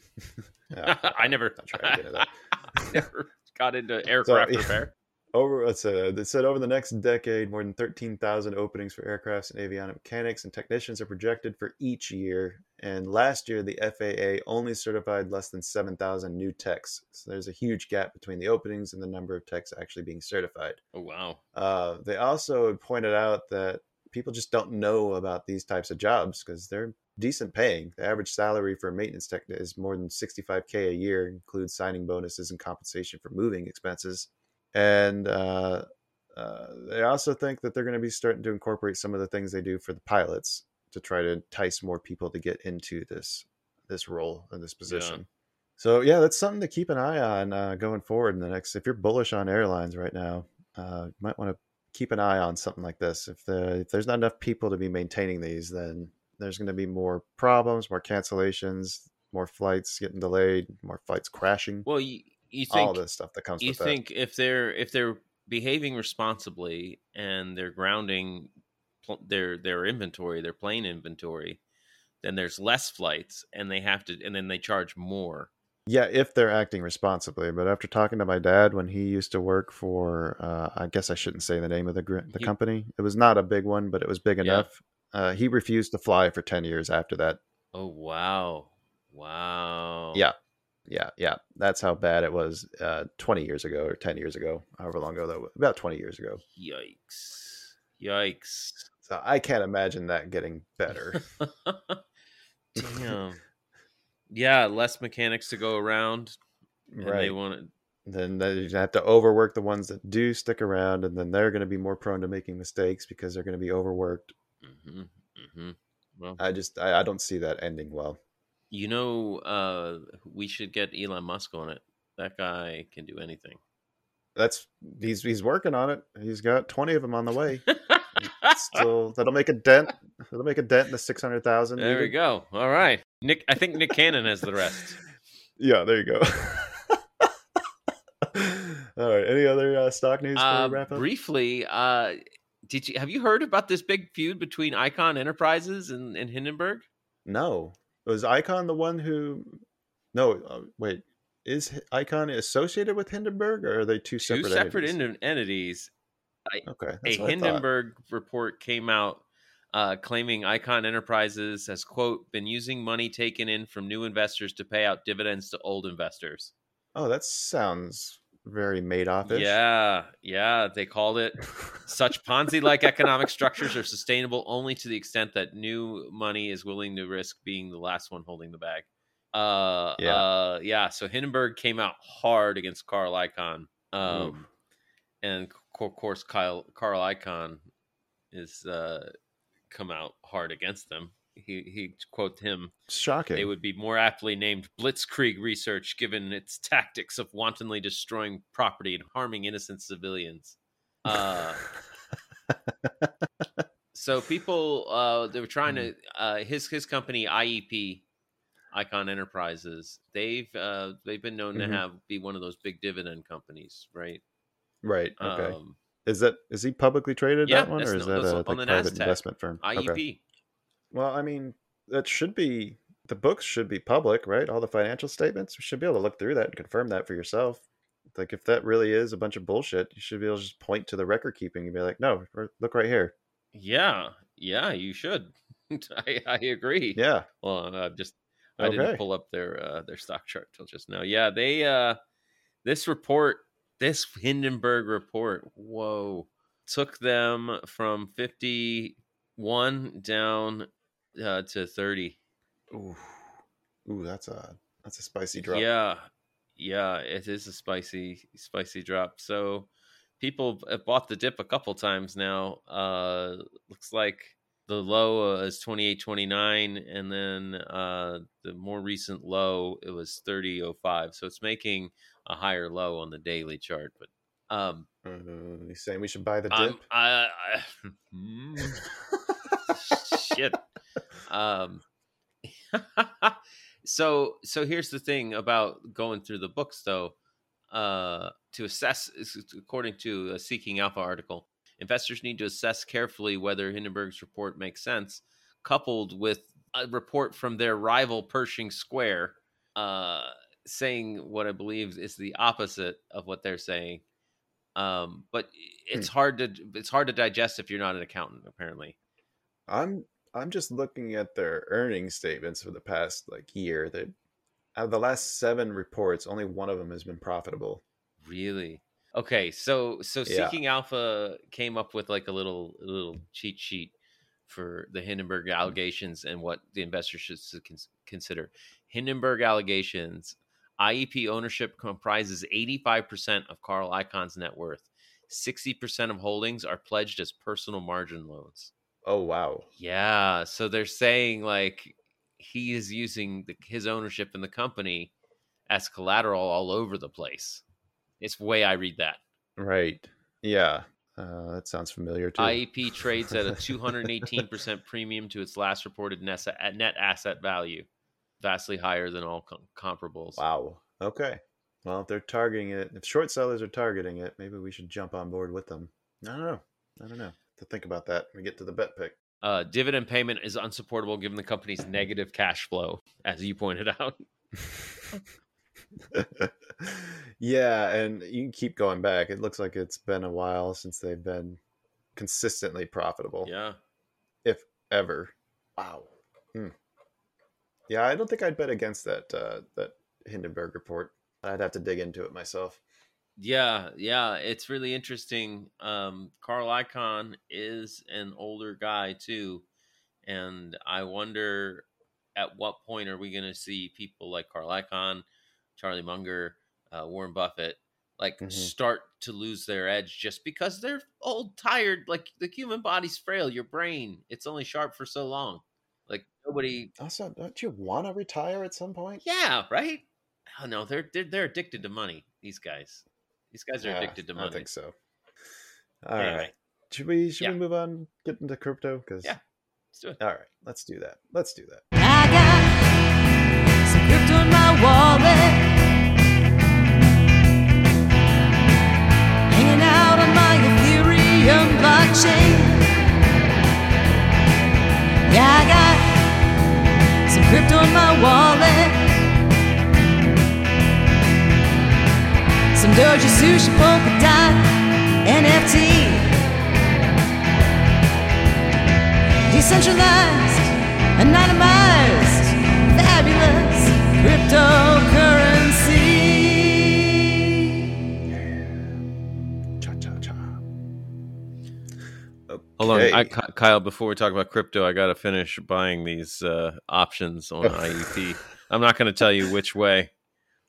Yeah, I never not trying to get into. I never got into aircraft yeah. repair. Over, let's say, they said over the next decade, more than 13,000 openings for aircrafts and avionic mechanics and technicians are projected for each year. And last year, the FAA only certified less than 7,000 new techs. So there's a huge gap between the openings and the number of techs actually being certified. Oh wow. Uh, they also pointed out that people just don't know about these types of jobs because they're decent paying. The average salary for a maintenance tech is more than 65k a year, includes signing bonuses and compensation for moving expenses. And uh, uh, they also think that they're going to be starting to incorporate some of the things they do for the pilots to try to entice more people to get into this this role and this position. So yeah, that's something to keep an eye on uh, going forward in the next. If you're bullish on airlines right now, uh, you might want to keep an eye on something like this. If the if there's not enough people to be maintaining these, then there's going to be more problems, more cancellations, more flights getting delayed, more flights crashing, Well, you, you think all this stuff that comes you with think if they're if they're behaving responsibly and they're grounding pl- their their inventory, their plane inventory, then there's less flights and they have to and then they charge more. Yeah, if they're acting responsibly. But after talking to my dad when he used to work for, uh, I guess I shouldn't say the name of the gr- the He- company. It was not a big one, but it was big Yeah. enough. Uh, he refused to fly for ten years after that. Oh wow. Wow. Yeah. Yeah, yeah. That's how bad it was uh, 20 years ago or 10 years ago, however long ago that was. About 20 years ago. Yikes. Yikes. So I can't imagine that getting better. Damn. yeah, less mechanics to go around. And they right. want to Then they have to overwork the ones that do stick around, and then they're going to be more prone to making mistakes because they're going to be overworked. Hmm hmm Well, I just, I, I don't see that ending well. you know, uh, we should get Elon Musk on it. That guy can do anything. That's he's he's working on it. He's got 20 of them on the way. Still, that'll make a dent. That'll make a dent in the 600,000. there we go. All right, Nick. I think Nick Cannon has the rest. Yeah, there you go. All right. Any other uh, stock news Uh, wrap up? briefly, uh, did you have you heard about this big feud between Icahn Enterprises and, and Hindenburg? No. Was Icahn the one who? No. Uh, wait. Is Icahn associated with Hindenburg, or are they two Two separate? separate entities? ent- entities. Okay, a I. Hindenburg report came out uh, claiming Icahn Enterprises has quote been using money taken in from new investors to pay out dividends to old investors. Oh, that sounds very Madoff-ish. Yeah, yeah, they called it such Ponzi-like economic structures are sustainable only to the extent that new money is willing to risk being the last one holding the bag. Uh, Yeah. uh, yeah. So Hindenburg came out hard against Carl Icahn, um, and of course, Kyle Carl Icahn is uh, come out hard against them. He he quote him Shocking. they would be more aptly named Blitzkrieg research given its tactics of wantonly destroying property and harming innocent civilians. Uh, so people uh, they were trying to uh, his his company IEP Icahn Enterprises they've uh, they've been known Mhm. to have be one of those big dividend companies, right? right. Okay. Um, is that is he publicly traded yeah, that one, or is no- that a on like, the private NASDAQ. investment firm? IEP. Okay. Well, I mean, that should be the books should be public, right? All the financial statements. You should be able to look through that and confirm that for yourself. Like, if that really is a bunch of bullshit, you should be able to just point to the record keeping and be like, "No, look right here." Yeah, yeah, you should. I, I agree. Yeah. Well, I just I Okay. didn't pull up their uh, their stock chart till just now. Yeah, they uh this report, this Hindenburg report, whoa, took them from 51 down uh, to 30. Ooh, ooh, that's a that's a spicy drop. Yeah. Yeah, it is a spicy spicy drop. So people have bought the dip a couple times now. Uh looks like the low is 28.29 and then uh the more recent low it was 30.05. So it's making a higher low on the daily chart, but um Uh, he's saying we should buy the dip. I, I Hmm. shit. Um, so so here's the thing about going through the books though. Uh, to assess, according to a Seeking Alpha article, investors need to assess carefully whether Hindenburg's report makes sense, coupled with a report from their rival Pershing Square, uh, saying what I believe is the opposite of what they're saying. Um, but it's hard to it's hard to digest if you're not an accountant, apparently. I'm I'm just looking at their earnings statements for the past like year. That out of the last seven reports, only one of them has been profitable. Really? Okay, so so Yeah. Seeking Alpha came up with like a little a little cheat sheet for the Hindenburg allegations and what the investors should consider. Hindenburg allegations: IEP ownership comprises 85% of Carl Icahn's net worth. 60% of holdings are pledged as personal margin loans. Oh wow. Yeah, so they're saying like he is using the, his ownership in the company as collateral all over the place. It's the way I read that. Right. Yeah. Uh, that sounds familiar too. IEP trades at a 218% premium to its last reported net asset value, vastly higher than all com- comparables. Wow. Okay. Well, if they're targeting it, if short sellers are targeting it, maybe we should jump on board with them. I don't know. I don't know. To think about that when we get to the bet pick. Uh, dividend payment is unsupportable given the company's negative cash flow, as you pointed out. yeah, and you can keep going back. It looks like it's been a while since they've been consistently profitable, Yeah. if ever. Wow. Hmm. Yeah, I don't think I'd bet against that uh, that Hindenburg report. I'd have to dig into it myself. Yeah, yeah, it's really interesting. Um, Carl Icahn is an older guy too, and I wonder at what point are we going to see people like Carl Icahn, Charlie Munger, uh, Warren Buffett, like Mhm. start to lose their edge just because they're old, tired. Like the human body's frail. Your brain, it's only sharp for so long. Like nobody. Also, don't you want to retire at some point? Yeah, right. Oh no, they're they're they're addicted to money. These guys. These guys are Yeah, addicted to money. I think so. All right. Anyway. Should we should Yeah. we move on? Get into crypto? Because Yeah. Let's do it. All right, let's do that. Let's do that. I got some crypto in my wallet. Hanging out on my Ethereum blockchain. Yeah, I got some crypto in my wallet. Doji Sushi Polka Dot NFT Decentralized, anonymized, fabulous cryptocurrency. Cha cha cha. Hold on, I, Kyle. Before we talk about crypto, I got to finish buying these uh, options on IEP. I'm not going to tell you which way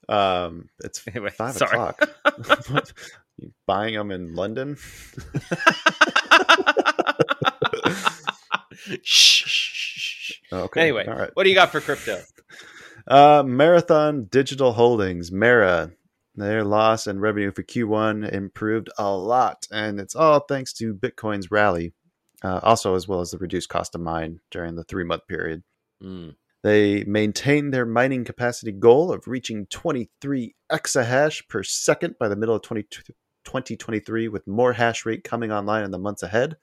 um, it's Anyway, five sorry. o'clock. buying them in London? shh. Okay. Anyway, all right. what do you got for crypto? Uh, Marathon Digital Holdings, Mara. Their loss and revenue for Q1 improved a lot, and it's all thanks to Bitcoin's rally, uh, also as well as the reduced cost of mine during the three-month period. Mm. They maintained their mining capacity goal of reaching 23 exahash per second by the middle of 20, 2023, with more hash rate coming online in the months ahead.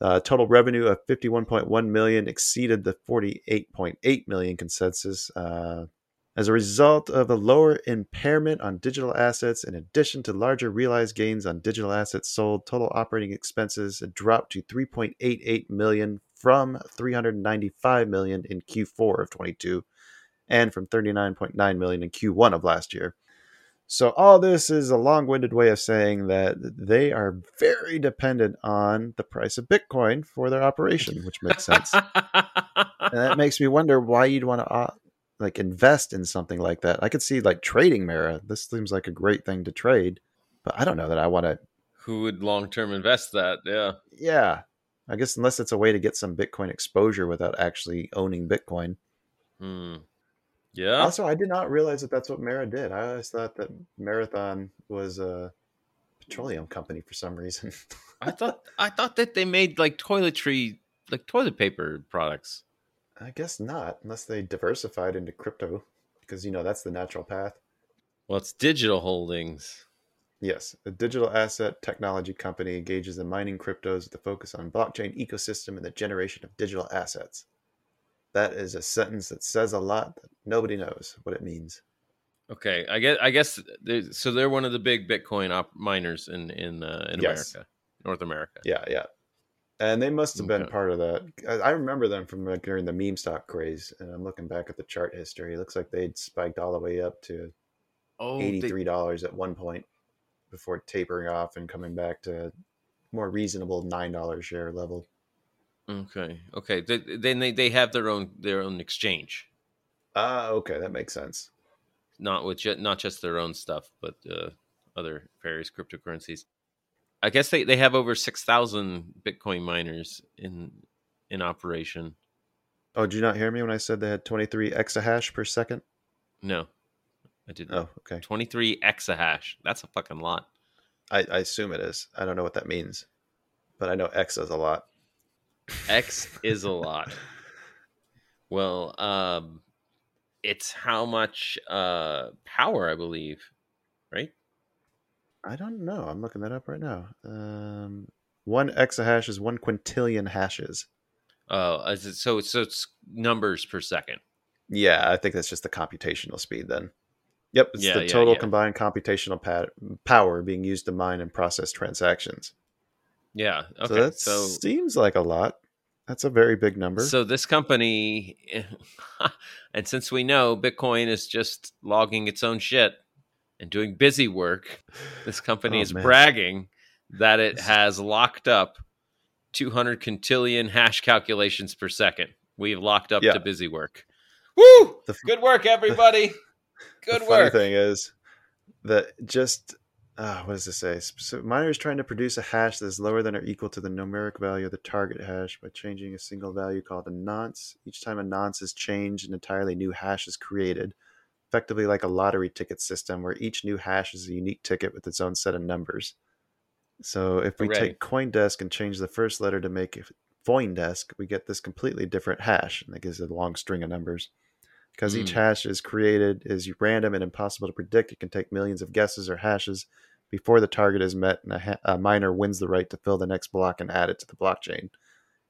Uh, total revenue of 51.1 million exceeded the 48.8 million consensus. Uh, as a result of a lower impairment on digital assets, in addition to larger realized gains on digital assets sold, total operating expenses dropped to 3.88 million from 395 million in Q4 of 22 and from 39.9 million in Q1 of last year. So all this is a long-winded way of saying that they are very dependent on the price of Bitcoin for their operation, which makes sense. and that makes me wonder why you'd want to uh, like invest in something like that. I could see like trading Mara. This seems like a great thing to trade, but I don't know that I want to. Who would long term invest that? Yeah. Yeah, I guess unless it's a way to get some Bitcoin exposure without actually owning Bitcoin. Hmm. Yeah. Also, I did not realize that that's what Mara did. I always thought that Marathon was a petroleum company for some reason. I thought I thought that they made like toiletry, like toilet paper products. I guess not, unless they diversified into crypto, because you know that's the natural path. Well, it's digital holdings. Yes, a digital asset technology company engages in mining cryptos with a focus on blockchain ecosystem and the generation of digital assets. That is a sentence that says a lot that nobody knows what it means. Okay, I guess I guess so. They're one of the big Bitcoin op- miners in in uh, in Yes. America, North America. Yeah, yeah. And they must have been Okay. part of that. I remember them from like during the meme stock craze, and I'm looking back at the chart history. It looks like they'd spiked all the way up to Oh, they- eighty-three dollars at one point before tapering off and coming back to more reasonable nine dollar share level. okay, okay. Then they, they have their own their own exchange, Ah, okay, that makes sense. not with ju- not just their own stuff, but uh, other various cryptocurrencies. I guess they, they have over six thousand Bitcoin miners in in operation. Oh, did you not hear me when I said they had 23 exahash per second? No, I didn't. Oh, okay. Twenty three exahash. That's a fucking lot. I, I assume it is. I don't know what that means, but I know X is a lot. X is a lot. Well, um, it's how much uh, power, I believe, right? I don't know. I'm looking that up right now. Um, one exahash is one quintillion hashes. Oh, it, so so it's numbers per second. Yeah, I think that's just the computational speed then. Yep, it's Yeah, the total yeah. combined computational pa- power being used to mine and process transactions. Yeah. Okay. so that So seems like a lot. That's a very big number. so this company, and since we know Bitcoin is just logging its own shit and doing busy work, this company Oh, is man. bragging that it has locked up 200 quintillion hash calculations per second. We've locked up Yeah. to busy work. Woo! The Good work, everybody. Good the funny thing is that just uh, what does this say? So miners trying to produce a hash that is lower than or equal to the numeric value of the target hash by changing a single value called a nonce. Each time a nonce is changed, an entirely new hash is created, effectively like a lottery ticket system where each new hash is a unique ticket with its own set of numbers. So if we Hooray. take CoinDesk and change the first letter to make it Foindesk, we get this completely different hash, and that gives it a long string of numbers. Because each Mm. hash is created is random and impossible to predict. It can take millions of guesses or hashes before the target is met, and a, ha- a miner wins the right to fill the next block and add it to the blockchain.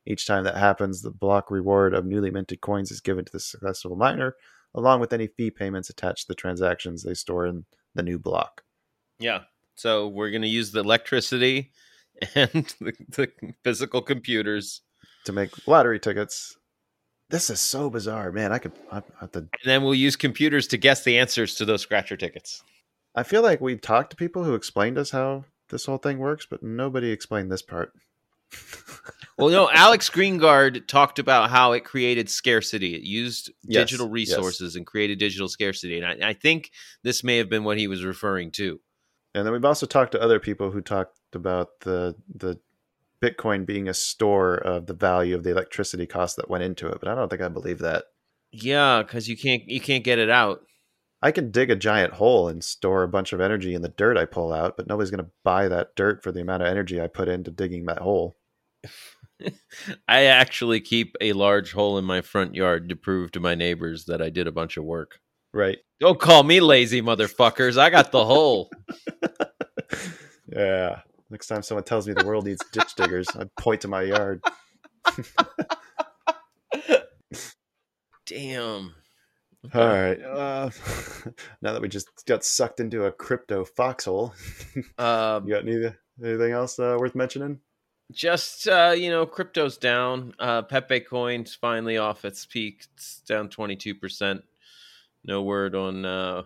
Each time that happens, the block reward of newly minted coins is given to the successful miner, along with any fee payments attached to the transactions they store in the new block. Yeah. So we're going to use the electricity and the, the physical computers to make lottery tickets. This is so bizarre, man. I could I, I have to And then we'll use computers to guess the answers to those scratcher tickets. I feel like we talked to people who explained us how this whole thing works, but nobody explained this part. Well, no, Alex Greengard talked about how it created scarcity. It used Yes, digital yes. resources and created digital scarcity. And I, I think this may have been what he was referring to. And then we've also talked to other people who talked about the the Bitcoin being a store of the value of the electricity cost that went into it, but I don't think I believe that. Yeah, because you can't you can't get it out. I can dig a giant hole and store a bunch of energy in the dirt I pull out, but nobody's going to buy that dirt for the amount of energy I put into digging that hole. I actually keep a large hole in my front yard to prove to my neighbors that I did a bunch of work. Right. Don't call me lazy, motherfuckers. I got the hole. Yeah. Next time someone tells me the world needs ditch diggers, I point to my yard. Damn. All right. Uh, now that we just got sucked into a crypto foxhole, Um, you got any, anything else uh, worth mentioning? just uh, you know, crypto's down. Uh, Pepe Coin's finally off its peak. It's down twenty two percent. No word on uh,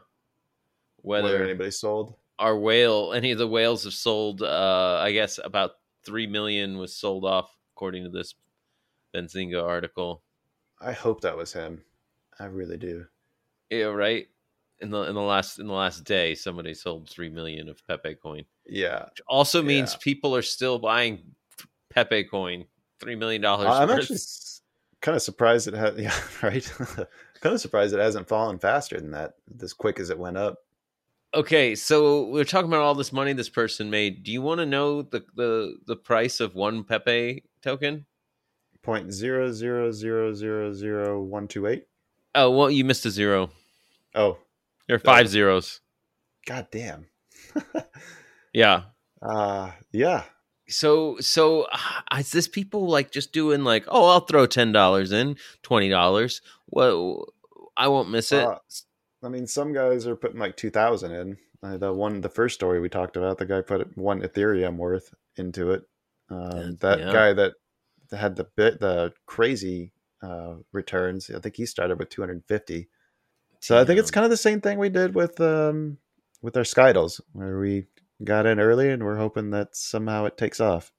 Whether whether anybody sold? Our whale, any of the whales have sold. Uh, I guess about three million was sold off, according to this Benzinga article. I hope that was him. I really do. Yeah, right. In the in the last in the last day, somebody sold three million of Pepe Coin. Yeah. Which also means Yeah. people are still buying Pepe Coin. Three million dollars. I'm worth. actually kind of surprised it has. Yeah, right. kind of surprised it hasn't fallen faster than that, as quick as it went up. Okay, so we're talking about all this money this person made. Do you want to know the the the price of one Pepe token? Point zero zero zero zero zero one two eight. Oh, well, you missed a zero. Oh, There are five zeros. god damn. Yeah. Uh yeah. So so uh, is this people like just doing like, oh, I'll throw ten dollars in, twenty dollars. Well, I won't miss it. Uh, I mean, some guys are putting like two thousand in. Uh, the one, the first story we talked about, the guy put one Ethereum worth into it. Um, that yeah. guy that had the bit the crazy uh, returns. I think he started with two hundred fifty. So I think it's kind of the same thing we did with um, with our Skydles, where we got in early and we're hoping that somehow it takes off.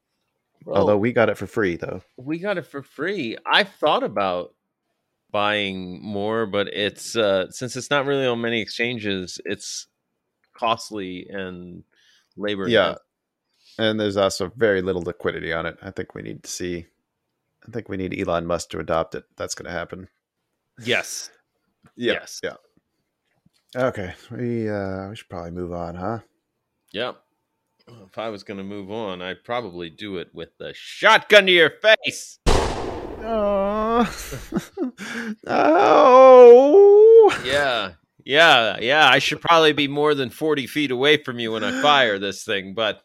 Although we got it for free, though. we got it for free. I've thought about buying more, but it's uh since it's not really on many exchanges, it's costly and labor. Yeah. And there's also very little liquidity on it. I think we need to see. I think we need Elon Musk to adopt it. That's going to happen. Yes. Yeah. Yes. Yeah. Okay. We uh we should probably move on, huh? Yep. If I was going to move on, I'd probably do it with the shotgun to your face. Oh. oh. Yeah. Yeah. Yeah. I should probably be more than 40 feet away from you when I fire this thing, but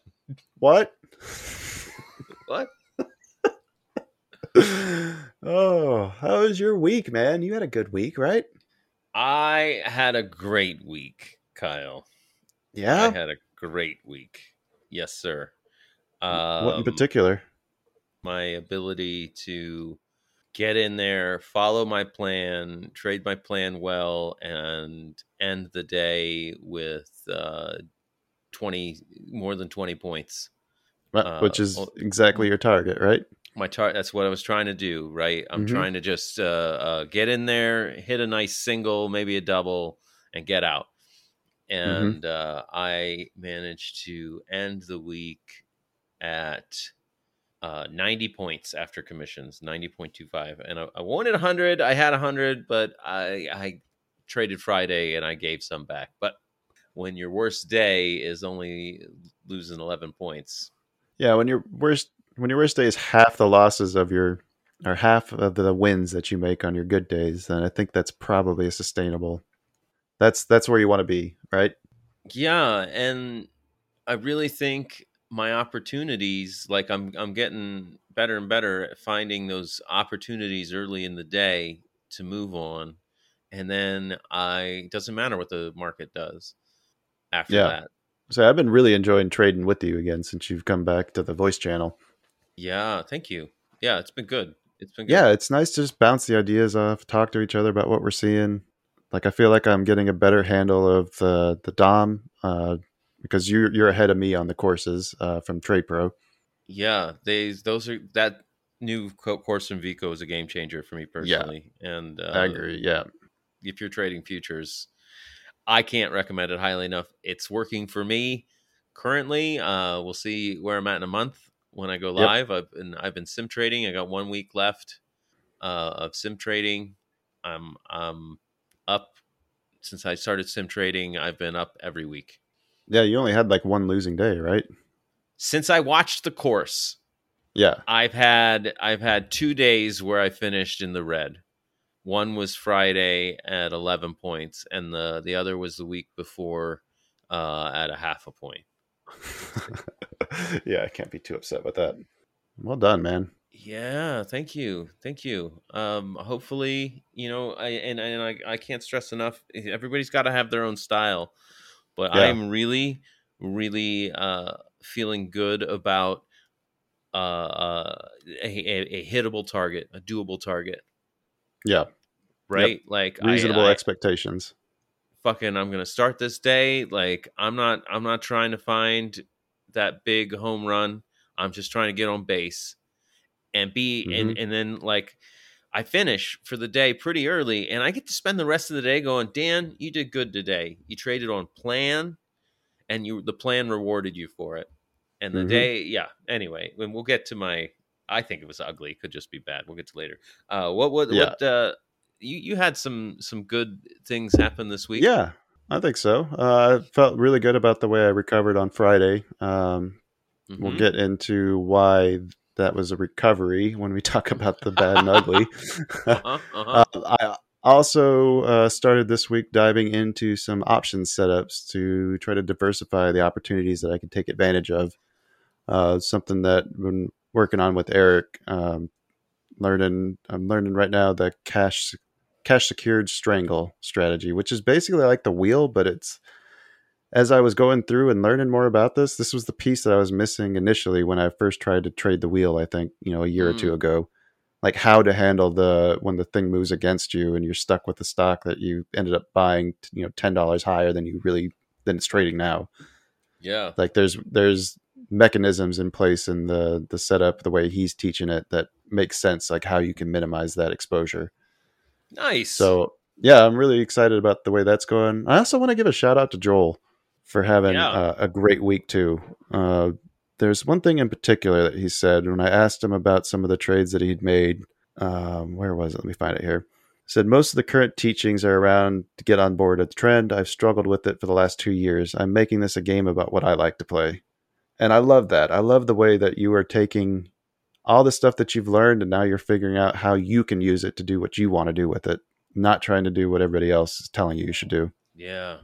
What? what? oh, how was your week, man? You had a good week, right? I had a great week, Kyle. Yeah. I had a great week. Yes, sir. what in Um, particular? my ability to get in there, follow my plan, trade my plan well, and end the day with uh, twenty more than twenty points. Which uh, is exactly your target, right? My tar- that's what I was trying to do. Right, I'm Mhm. trying to just uh, uh, get in there, hit a nice single, maybe a double, and get out. And uh, I managed to end the week at uh, 90 points after commissions, 90.25. And I, I wanted 100. I had 100, but I, I traded Friday and I gave some back. But when your worst day is only losing 11 points, Yeah, when your worst when your worst day is half the losses of your or half of the wins that you make on your good days, then I think that's probably a sustainable. That's that's where you want to be, right? yeah. And I really think my opportunities, like I'm, I'm getting better and better at finding those opportunities early in the day to move on. And then I, it doesn't matter what the market does after Yeah. that. So I've been really enjoying trading with you again since you've come back to the voice channel. Yeah, thank you. Yeah, it's been good. It's been good. yeah, it's nice to just bounce the ideas off, talk to each other about what we're seeing. Like I feel like I'm getting a better handle of the the Dom uh, because you're you're ahead of me on the courses uh, from Trade Pro. Yeah, they those are that new course from Vico is a game changer for me personally. Yeah, And uh, I agree. Yeah, if you're trading futures, I can't recommend it highly enough. It's working for me currently. Uh, we'll see where I'm at in a month when I go Yep. live. I've been I've been sim trading. I got one week left uh, of sim trading. I'm I'm up since I started sim trading. I've been up every week yeah. You only had like one losing day, right? since I watched the course. Yeah, I've had I've had two days where I finished in the red. One was Friday at eleven points, and the the other was the week before uh, at a half a point. yeah. I can't be too upset with that. Well done, man. Yeah, thank you, thank you. Um, hopefully, you know, I and, and I, I can't stress enough. Everybody's got to have their own style, but Yeah. I'm really, really uh, feeling good about uh, uh, a, a, a hittable target, a doable target. Yeah, right? Like I- reasonable I, expectations. fucking I'm gonna start this day. Like I'm not I'm not trying to find that big home run. I'm just trying to get on base and be Mm-hmm. and and then like I finish for the day pretty early and I get to spend the rest of the day going, Dan, you did good today. You traded on plan and you the plan rewarded you for it. And the Mhm. day, yeah. Anyway, when we'll get to my I think it was ugly, could just be bad. We'll get to later. Uh what what Yeah. what uh you you had some some good things happen this week. Yeah, I think so. Uh, I felt really good about the way I recovered on Friday. Um, We'll Mhm. get into why that was a recovery when we talk about the bad and ugly. Uh-huh, uh-huh. Uh, I also uh, started this week diving into some option setups to try to diversify the opportunities that I can take advantage of. Uh, something that I've been working on with Eric. Um, learning, I'm learning right now the cash cash secured strangle strategy, which is basically like the wheel, but it's as I was going through and learning more about this, this was the piece that I was missing initially when I first tried to trade the wheel. I think you know a year or two Mm. ago, like how to handle the when the thing moves against you and you're stuck with the stock that you ended up buying, you know, ten dollars higher than you really than it's trading now. yeah. Like there's there's mechanisms in place in the the setup the way he's teaching it that makes sense, like how you can minimize that exposure. Nice. So yeah, I'm really excited about the way that's going. I also want to give a shout out to Joel for having Yeah. uh, a great week too. Uh, there's one thing in particular that he said when I asked him about some of the trades that he'd made. Um, where was it? Let me find it here. He said most of the current teachings are around to get on board a trend. I've struggled with it for the last two years. I'm making this a game about what I like to play, and I love that. I love the way that you are taking all the stuff that you've learned and now you're figuring out how you can use it to do what you want to do with it not trying to do what everybody else is telling you you should do yeah.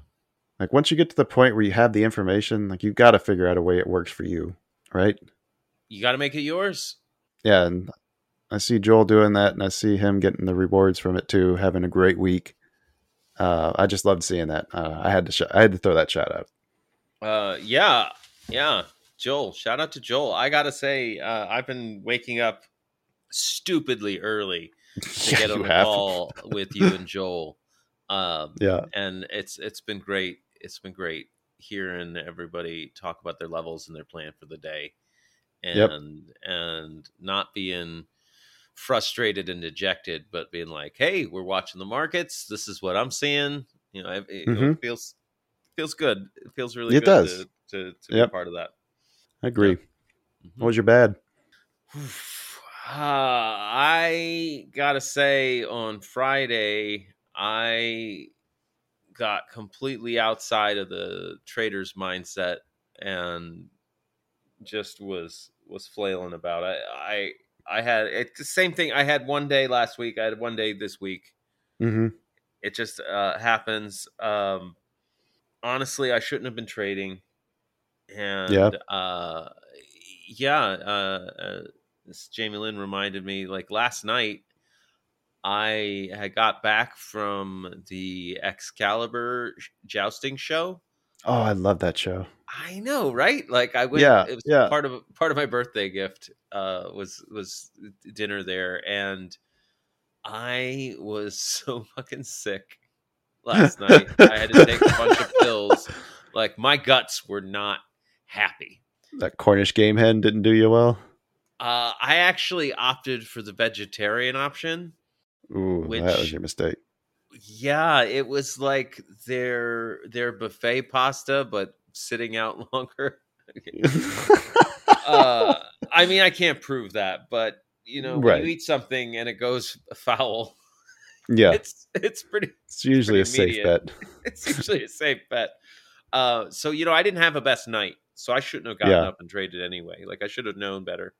Like once you get to the point where you have the information like you've got to figure out a way it works for you right You got to make it yours. yeah and i see joel doing that and i see him getting the rewards from it too having a great week uh, i just loved seeing that uh, i had to sh- i had to throw that shout out Uh, yeah, yeah. Joel, shout out to Joel. I gotta say, uh, I've been waking up stupidly early to Yeah, get on the have. call with you and Joel. Um, yeah and it's it's been great. It's been great hearing everybody talk about their levels and their plan for the day, and Yep. and not being frustrated and dejected, but being like, "Hey, we're watching the markets. This is what I'm seeing." You know, it, it Mhm. feels feels good. It feels really It good does. to to, to Yep. be part of that. i agree Mhm. what was your bad Uh, I gotta say, on Friday, I got completely outside of the trader's mindset and just was was flailing about. I I I had it's the same thing. I had one day last week. I had one day this week. mm-hmm. It just uh, happens. Um, honestly, I shouldn't have been trading. And Yeah. uh, yeah, uh, uh, this Jamie Lynn reminded me like last night. I had got back from the Excalibur jousting show. oh i love that show I know, right? Like I went. Yeah, it was yeah. part of part of my birthday gift. Uh, was was dinner there, and I was so fucking sick last night. I had to take a bunch of pills. Like my guts were not happy. That Cornish game hen didn't do you well. Uh, I actually opted for the vegetarian option. Ooh, that was your mistake. Yeah, it was like their their buffet pasta, but sitting out longer. uh, I mean, I can't prove that, but you know, when Right. you eat something and it goes foul, yeah, it's it's pretty. it's usually a pretty safe immediate. bet. It's usually a safe bet. Uh, so you know, I didn't have a best night, so I shouldn't have gotten Yeah. up and traded anyway. Like I should have known better.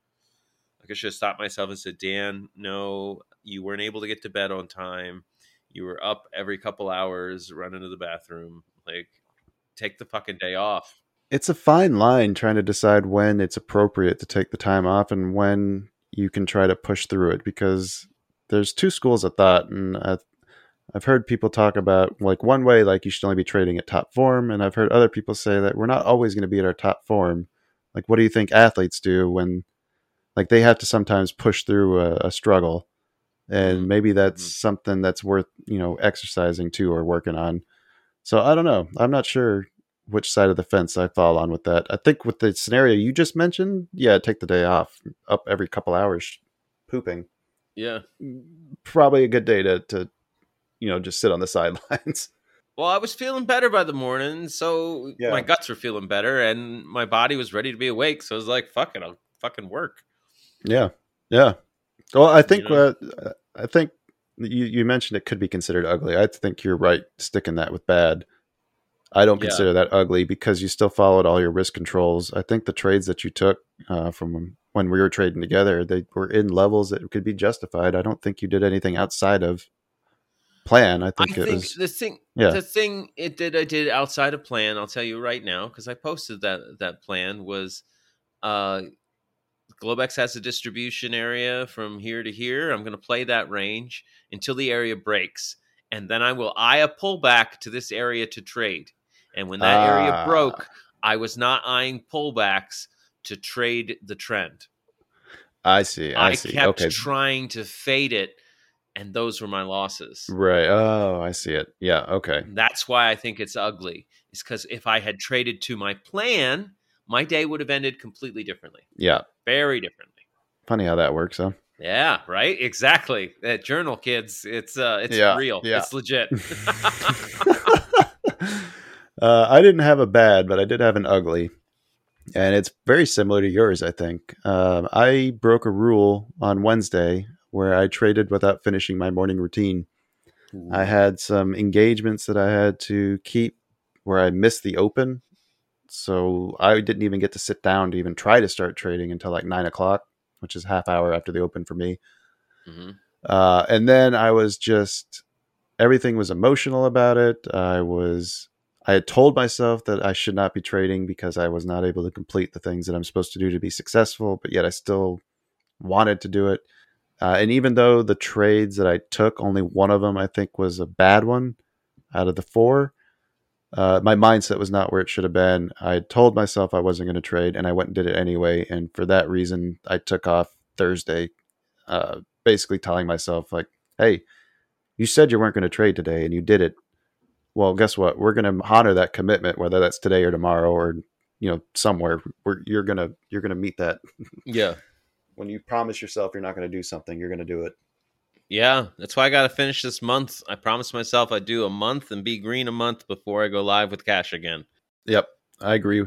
Like I should have stopped myself and said, Dan, no, you weren't able to get to bed on time. You were up every couple hours, running to the bathroom. Like, take the fucking day off. It's a fine line trying to decide when it's appropriate to take the time off and when you can try to push through it because there's two schools of thought and I've, I've heard people talk about like one way like you should only be trading at top form and I've heard other people say that we're not always going to be at our top form. Like what do you think athletes do when like they have to sometimes push through a, a struggle and Mhm. maybe that's Mhm. something that's worth, you know, exercising too or working on. So I don't know. I'm not sure which side of the fence I fall on with that. I think with the scenario you just mentioned, yeah, take the day off, up every couple hours, pooping. Yeah. Probably a good day to, to you know, just sit on the sidelines. Well, I was feeling better by the morning, so Yeah. my guts were feeling better, and my body was ready to be awake. So I was like, "Fuck it, I'll fucking work." Yeah, yeah. Well, I think know? uh, I think you you mentioned it could be considered ugly. I think you're right sticking that with bad. I don't Yeah. consider that ugly because you still followed all your risk controls. I think the trades that you took uh, from when we were trading together, they were in levels that could be justified. I don't think you did anything outside of plan. I I think think it was the thing, yeah. the thing it did, I did outside of plan. I'll tell you right now because I posted that that plan was, uh, Globex has a distribution area from here to here. I'm going to play that range until the area breaks, and then I will eye a pullback to this area to trade. And when that area Ah. broke, I was not eyeing pullbacks to trade the trend. I see. I, I, see. kept okay. trying to fade it, and those were my losses. right. Oh, I see it. Yeah. Okay. That's why I think it's ugly. Is because if I had traded to my plan, my day would have ended completely differently, Yeah. Very differently. Funny how that works, huh? Yeah, right. Exactly. That journal, kids. It's uh, it's Yeah, real. yeah. It's legit. uh, I didn't have a bad, but I did have an ugly, and it's very similar to yours. I think um, I broke a rule on Wednesday where I traded without finishing my morning routine. I had some engagements that I had to keep where I missed the open, so I didn't even get to sit down to even try to start trading until like nine o'clock, which is half hour after the open for me. Mhm. Uh, and then I was just everything was emotional about it. I was I had told myself that I should not be trading because I was not able to complete the things that I'm supposed to do to be successful, but yet I still wanted to do it. Uh, and even though the trades that I took, only one of them I think was a bad one out of the four, uh, my mindset was not where it should have been. I told myself I wasn't going to trade, and I went and did it anyway. And for that reason, I took off Thursday, uh, basically telling myself like, "Hey, you said you weren't going to trade today, and you did it. Well, guess what? We're going to honor that commitment, whether that's today or tomorrow, or you know, somewhere. We're, you're gonna you're gonna meet that. Yeah. When you promise yourself you're not going to do something, you're going to do it. Yeah. That's why I got to finish this month. I promised myself I'd do a month and be green a month before I go live with cash again. Yep, I agree.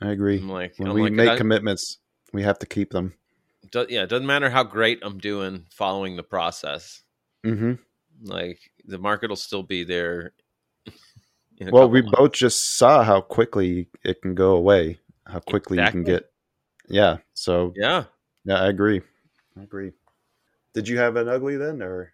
I agree. I'm like, When I'm we like, make I- commitments, we have to keep them. do- yeah, it doesn't matter how great I'm doing following the process. hmm Like the market will still be there. Well, we months. both just saw how quickly it can go away, how quickly you can get. Yeah. So Yeah, yeah, I agree. I agree. Did you have an ugly then, or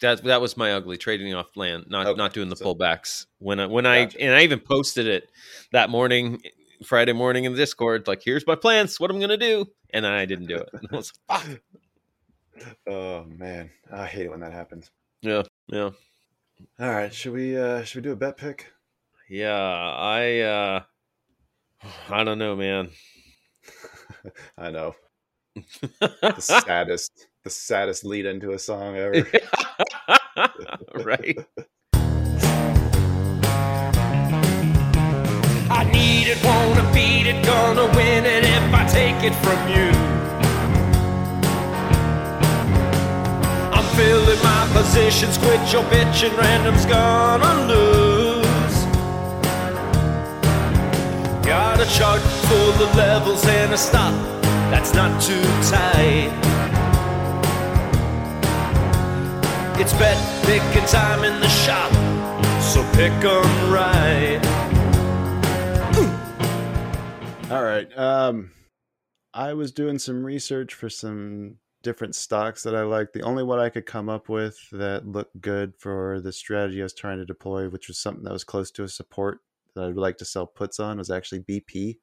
that that was my ugly trading off land, not Okay, not doing the so- pullbacks. When I when I and I even posted it that morning, Friday morning in the Discord, like here's my plans, what I'm gonna do, and I didn't do it. Was. Oh man, I hate it when that happens. Yeah, yeah, All right, should we uh should we do a bet pick? yeah. I uh I don't know, man. I know. The saddest, the saddest lead into a song ever. right? I need it, wanna beat it, gonna win it if I take it from you. I'm filling my positions, quit your bitching, random's gonna lose. Got a chart full of levels and a stop that's not too tight. It's bet picking time in the shop, so pick 'em right. All right. Um, I was doing some research for some different stocks that I like. The only one I could come up with that looked good for the strategy I was trying to deploy, which was something that was close to a support that I'd like to sell puts on, was actually BP.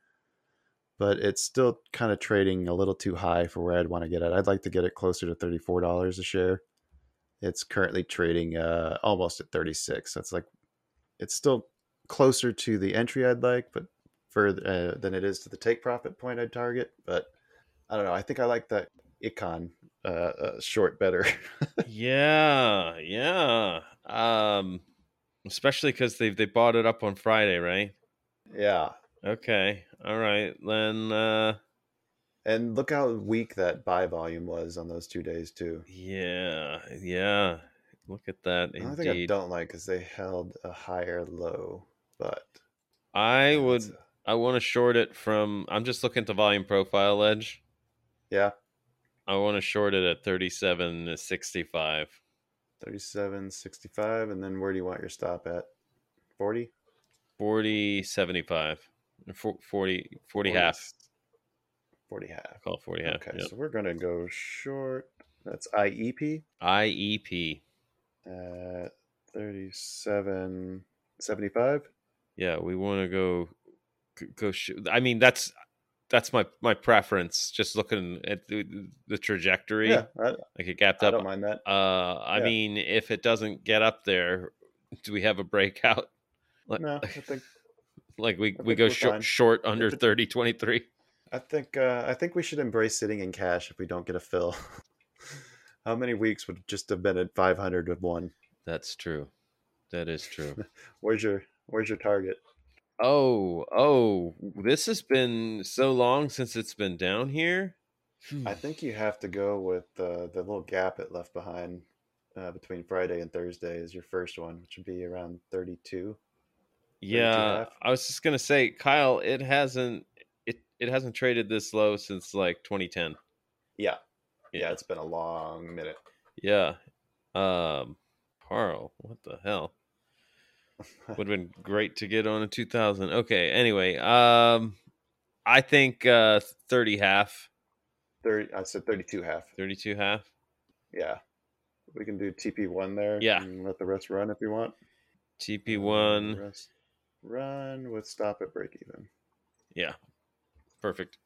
But it's still kind of trading a little too high for where I'd want to get it. I'd like to get it closer to thirty-four dollars a share. It's currently trading uh, almost at thirty-six. That's like it's still closer to the entry I'd like, but further uh, than it is to the take profit point I'd target. But I don't know. I think I like that Icahn uh, uh, short better. yeah, yeah. Um, especially because they they bought it up on Friday, right? yeah. Okay, all right. Then, uh, And look how weak that buy volume was on those two days too. yeah, yeah. Look at that. The only thing I don't like is they held a higher low, but I yeah, would. a- I want to short it from. I'm just looking at the volume profile edge. yeah, I want to short it at 37 to 65. 37, 65, and then where do you want your stop at? 40? 40, 75. Fo- 40, 40 half. 40 half. Call it 40 half. Okay, yep. so we're gonna go short. That's IEP IEP. at 37, 75. Yeah, we want to go go. Sh- I mean, that's that's my my preference. Just looking at the, the trajectory, Yeah, I, like it gapped I up. don't mind that. Uh, I Yeah. mean, if it doesn't get up there, do we have a breakout? Like, No, I think like we I we go short fine. short under it- thirty twenty three. I think uh, I think we should embrace sitting in cash if we don't get a fill. How many weeks would just have been at 500 with one? That's true. That is true. Where's your Where's your target? Oh, oh, this has been so long since it's been down here. I think you have to go with uh, the little gap it left behind uh, between Friday and Thursday is your first one, which would be around 32. Yeah. I was just gonna say, Kyle, it hasn't it hasn't traded this low since like 2010. Yeah, yeah, it's been a long minute. yeah. Um, Carl, what the hell? Would have been great to get on in 2000. Okay, anyway, um, I think uh 30 half, 30, I said 32 half. 32 half. Yeah, we can do TP one there. Yeah. and let the rest run if you want. TP Uh, one, run with stop at break even. yeah, perfect.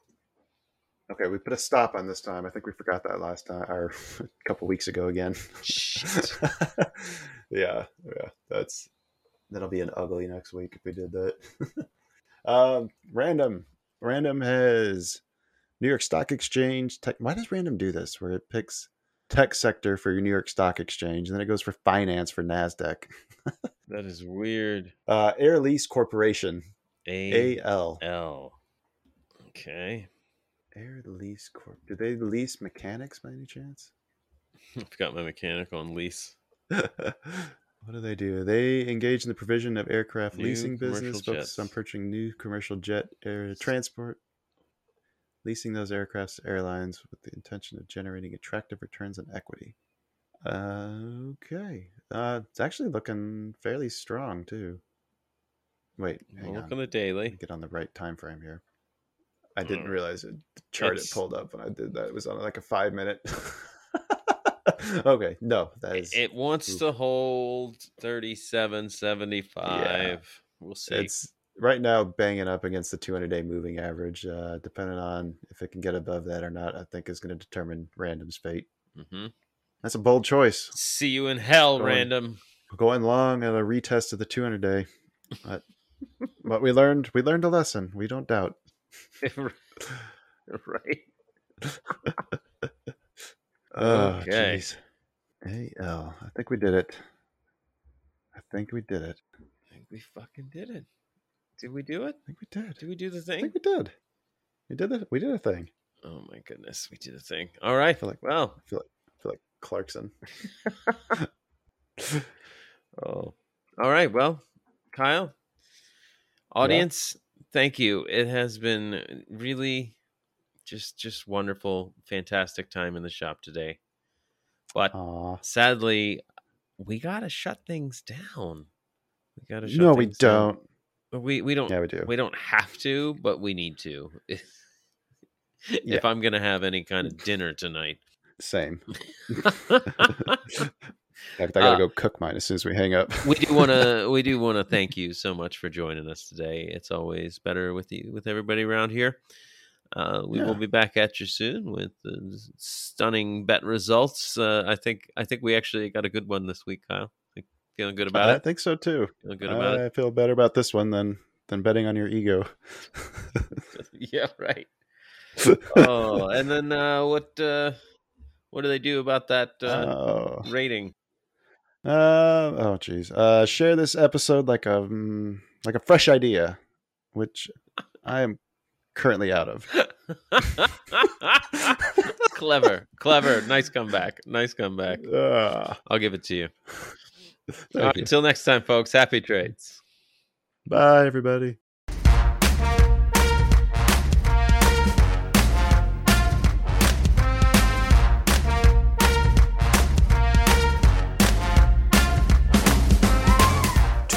Okay, we put a stop on this time. I think we forgot that last time or a couple weeks ago again. Yeah, yeah, that's that'll be an ugly next week if we did that. um, random, random has New York Stock Exchange. Tech, why does random do this? Where it picks tech sector for your New York Stock Exchange, and then it goes for finance for Nasdaq. That is weird. Uh, Air Lease Corporation, A AL. L. Okay. Air Lease Corp. Do they lease mechanics by any chance? I've got my mechanic on lease. what do they do? They engage in the provision of aircraft New leasing business, focused on purchasing new commercial jet air transport, leasing those aircrafts to airlines with the intention of generating attractive returns on equity. Uh, okay, uh, it's actually looking fairly strong too. Wait, hang I'll on. look on the daily. get on the right time frame here. I didn't Uh, realize it. The chart it's- it pulled up when I did that. It was on like a five minute. okay, no, that is It wants oof. to hold 37, 75. We'll see. it's right now banging up against the 200 day moving average. Uh, depending on if it can get above that or not, I think is going to determine random's fate. hmm That's a bold choice. See you in hell, Going- random. Going long on a retest of the 200 day. But but we learned we learned a lesson. We don't doubt. right. Oh, Okay. jeez. AL. I think we did it. I think we did it. I think we fucking did it. Did we do it? I think we did. Did we do the thing? I think we did. We did it. We did a thing. Oh my goodness, we did a thing. All right. feel like- well, I feel like I feel like Clarkson. oh. All right. Well, Kyle, audience, thank you. It has been really just just wonderful, fantastic time in the shop today. But Aw. sadly, we got to shut things down. We got to shut No, we don't. But We we don't Yeah, we do. we don't have to, but we need to. Yeah. If I'm going to have any kind of dinner tonight. Same. I gotta Uh, go cook mine as soon as we hang up. we do want to we do want to thank you so much for joining us today. It's always better with you with everybody around here. Uh, we will be back at you soon with stunning bet results. Uh, I think I think we actually got a good one this week, Kyle. Feeling good about I it. I think so too. Feeling good about I feel better about this one than than betting on your ego. yeah, right. Oh, and then uh, what uh, what do they do about that uh, oh. rating? Uh, oh, jeez. Uh, share this episode like a mm, like a fresh idea, which I am currently out of. clever, clever. Nice comeback. Nice comeback. Ah, I'll give it to you. right, you. until next time, folks. Happy trades. Bye, everybody.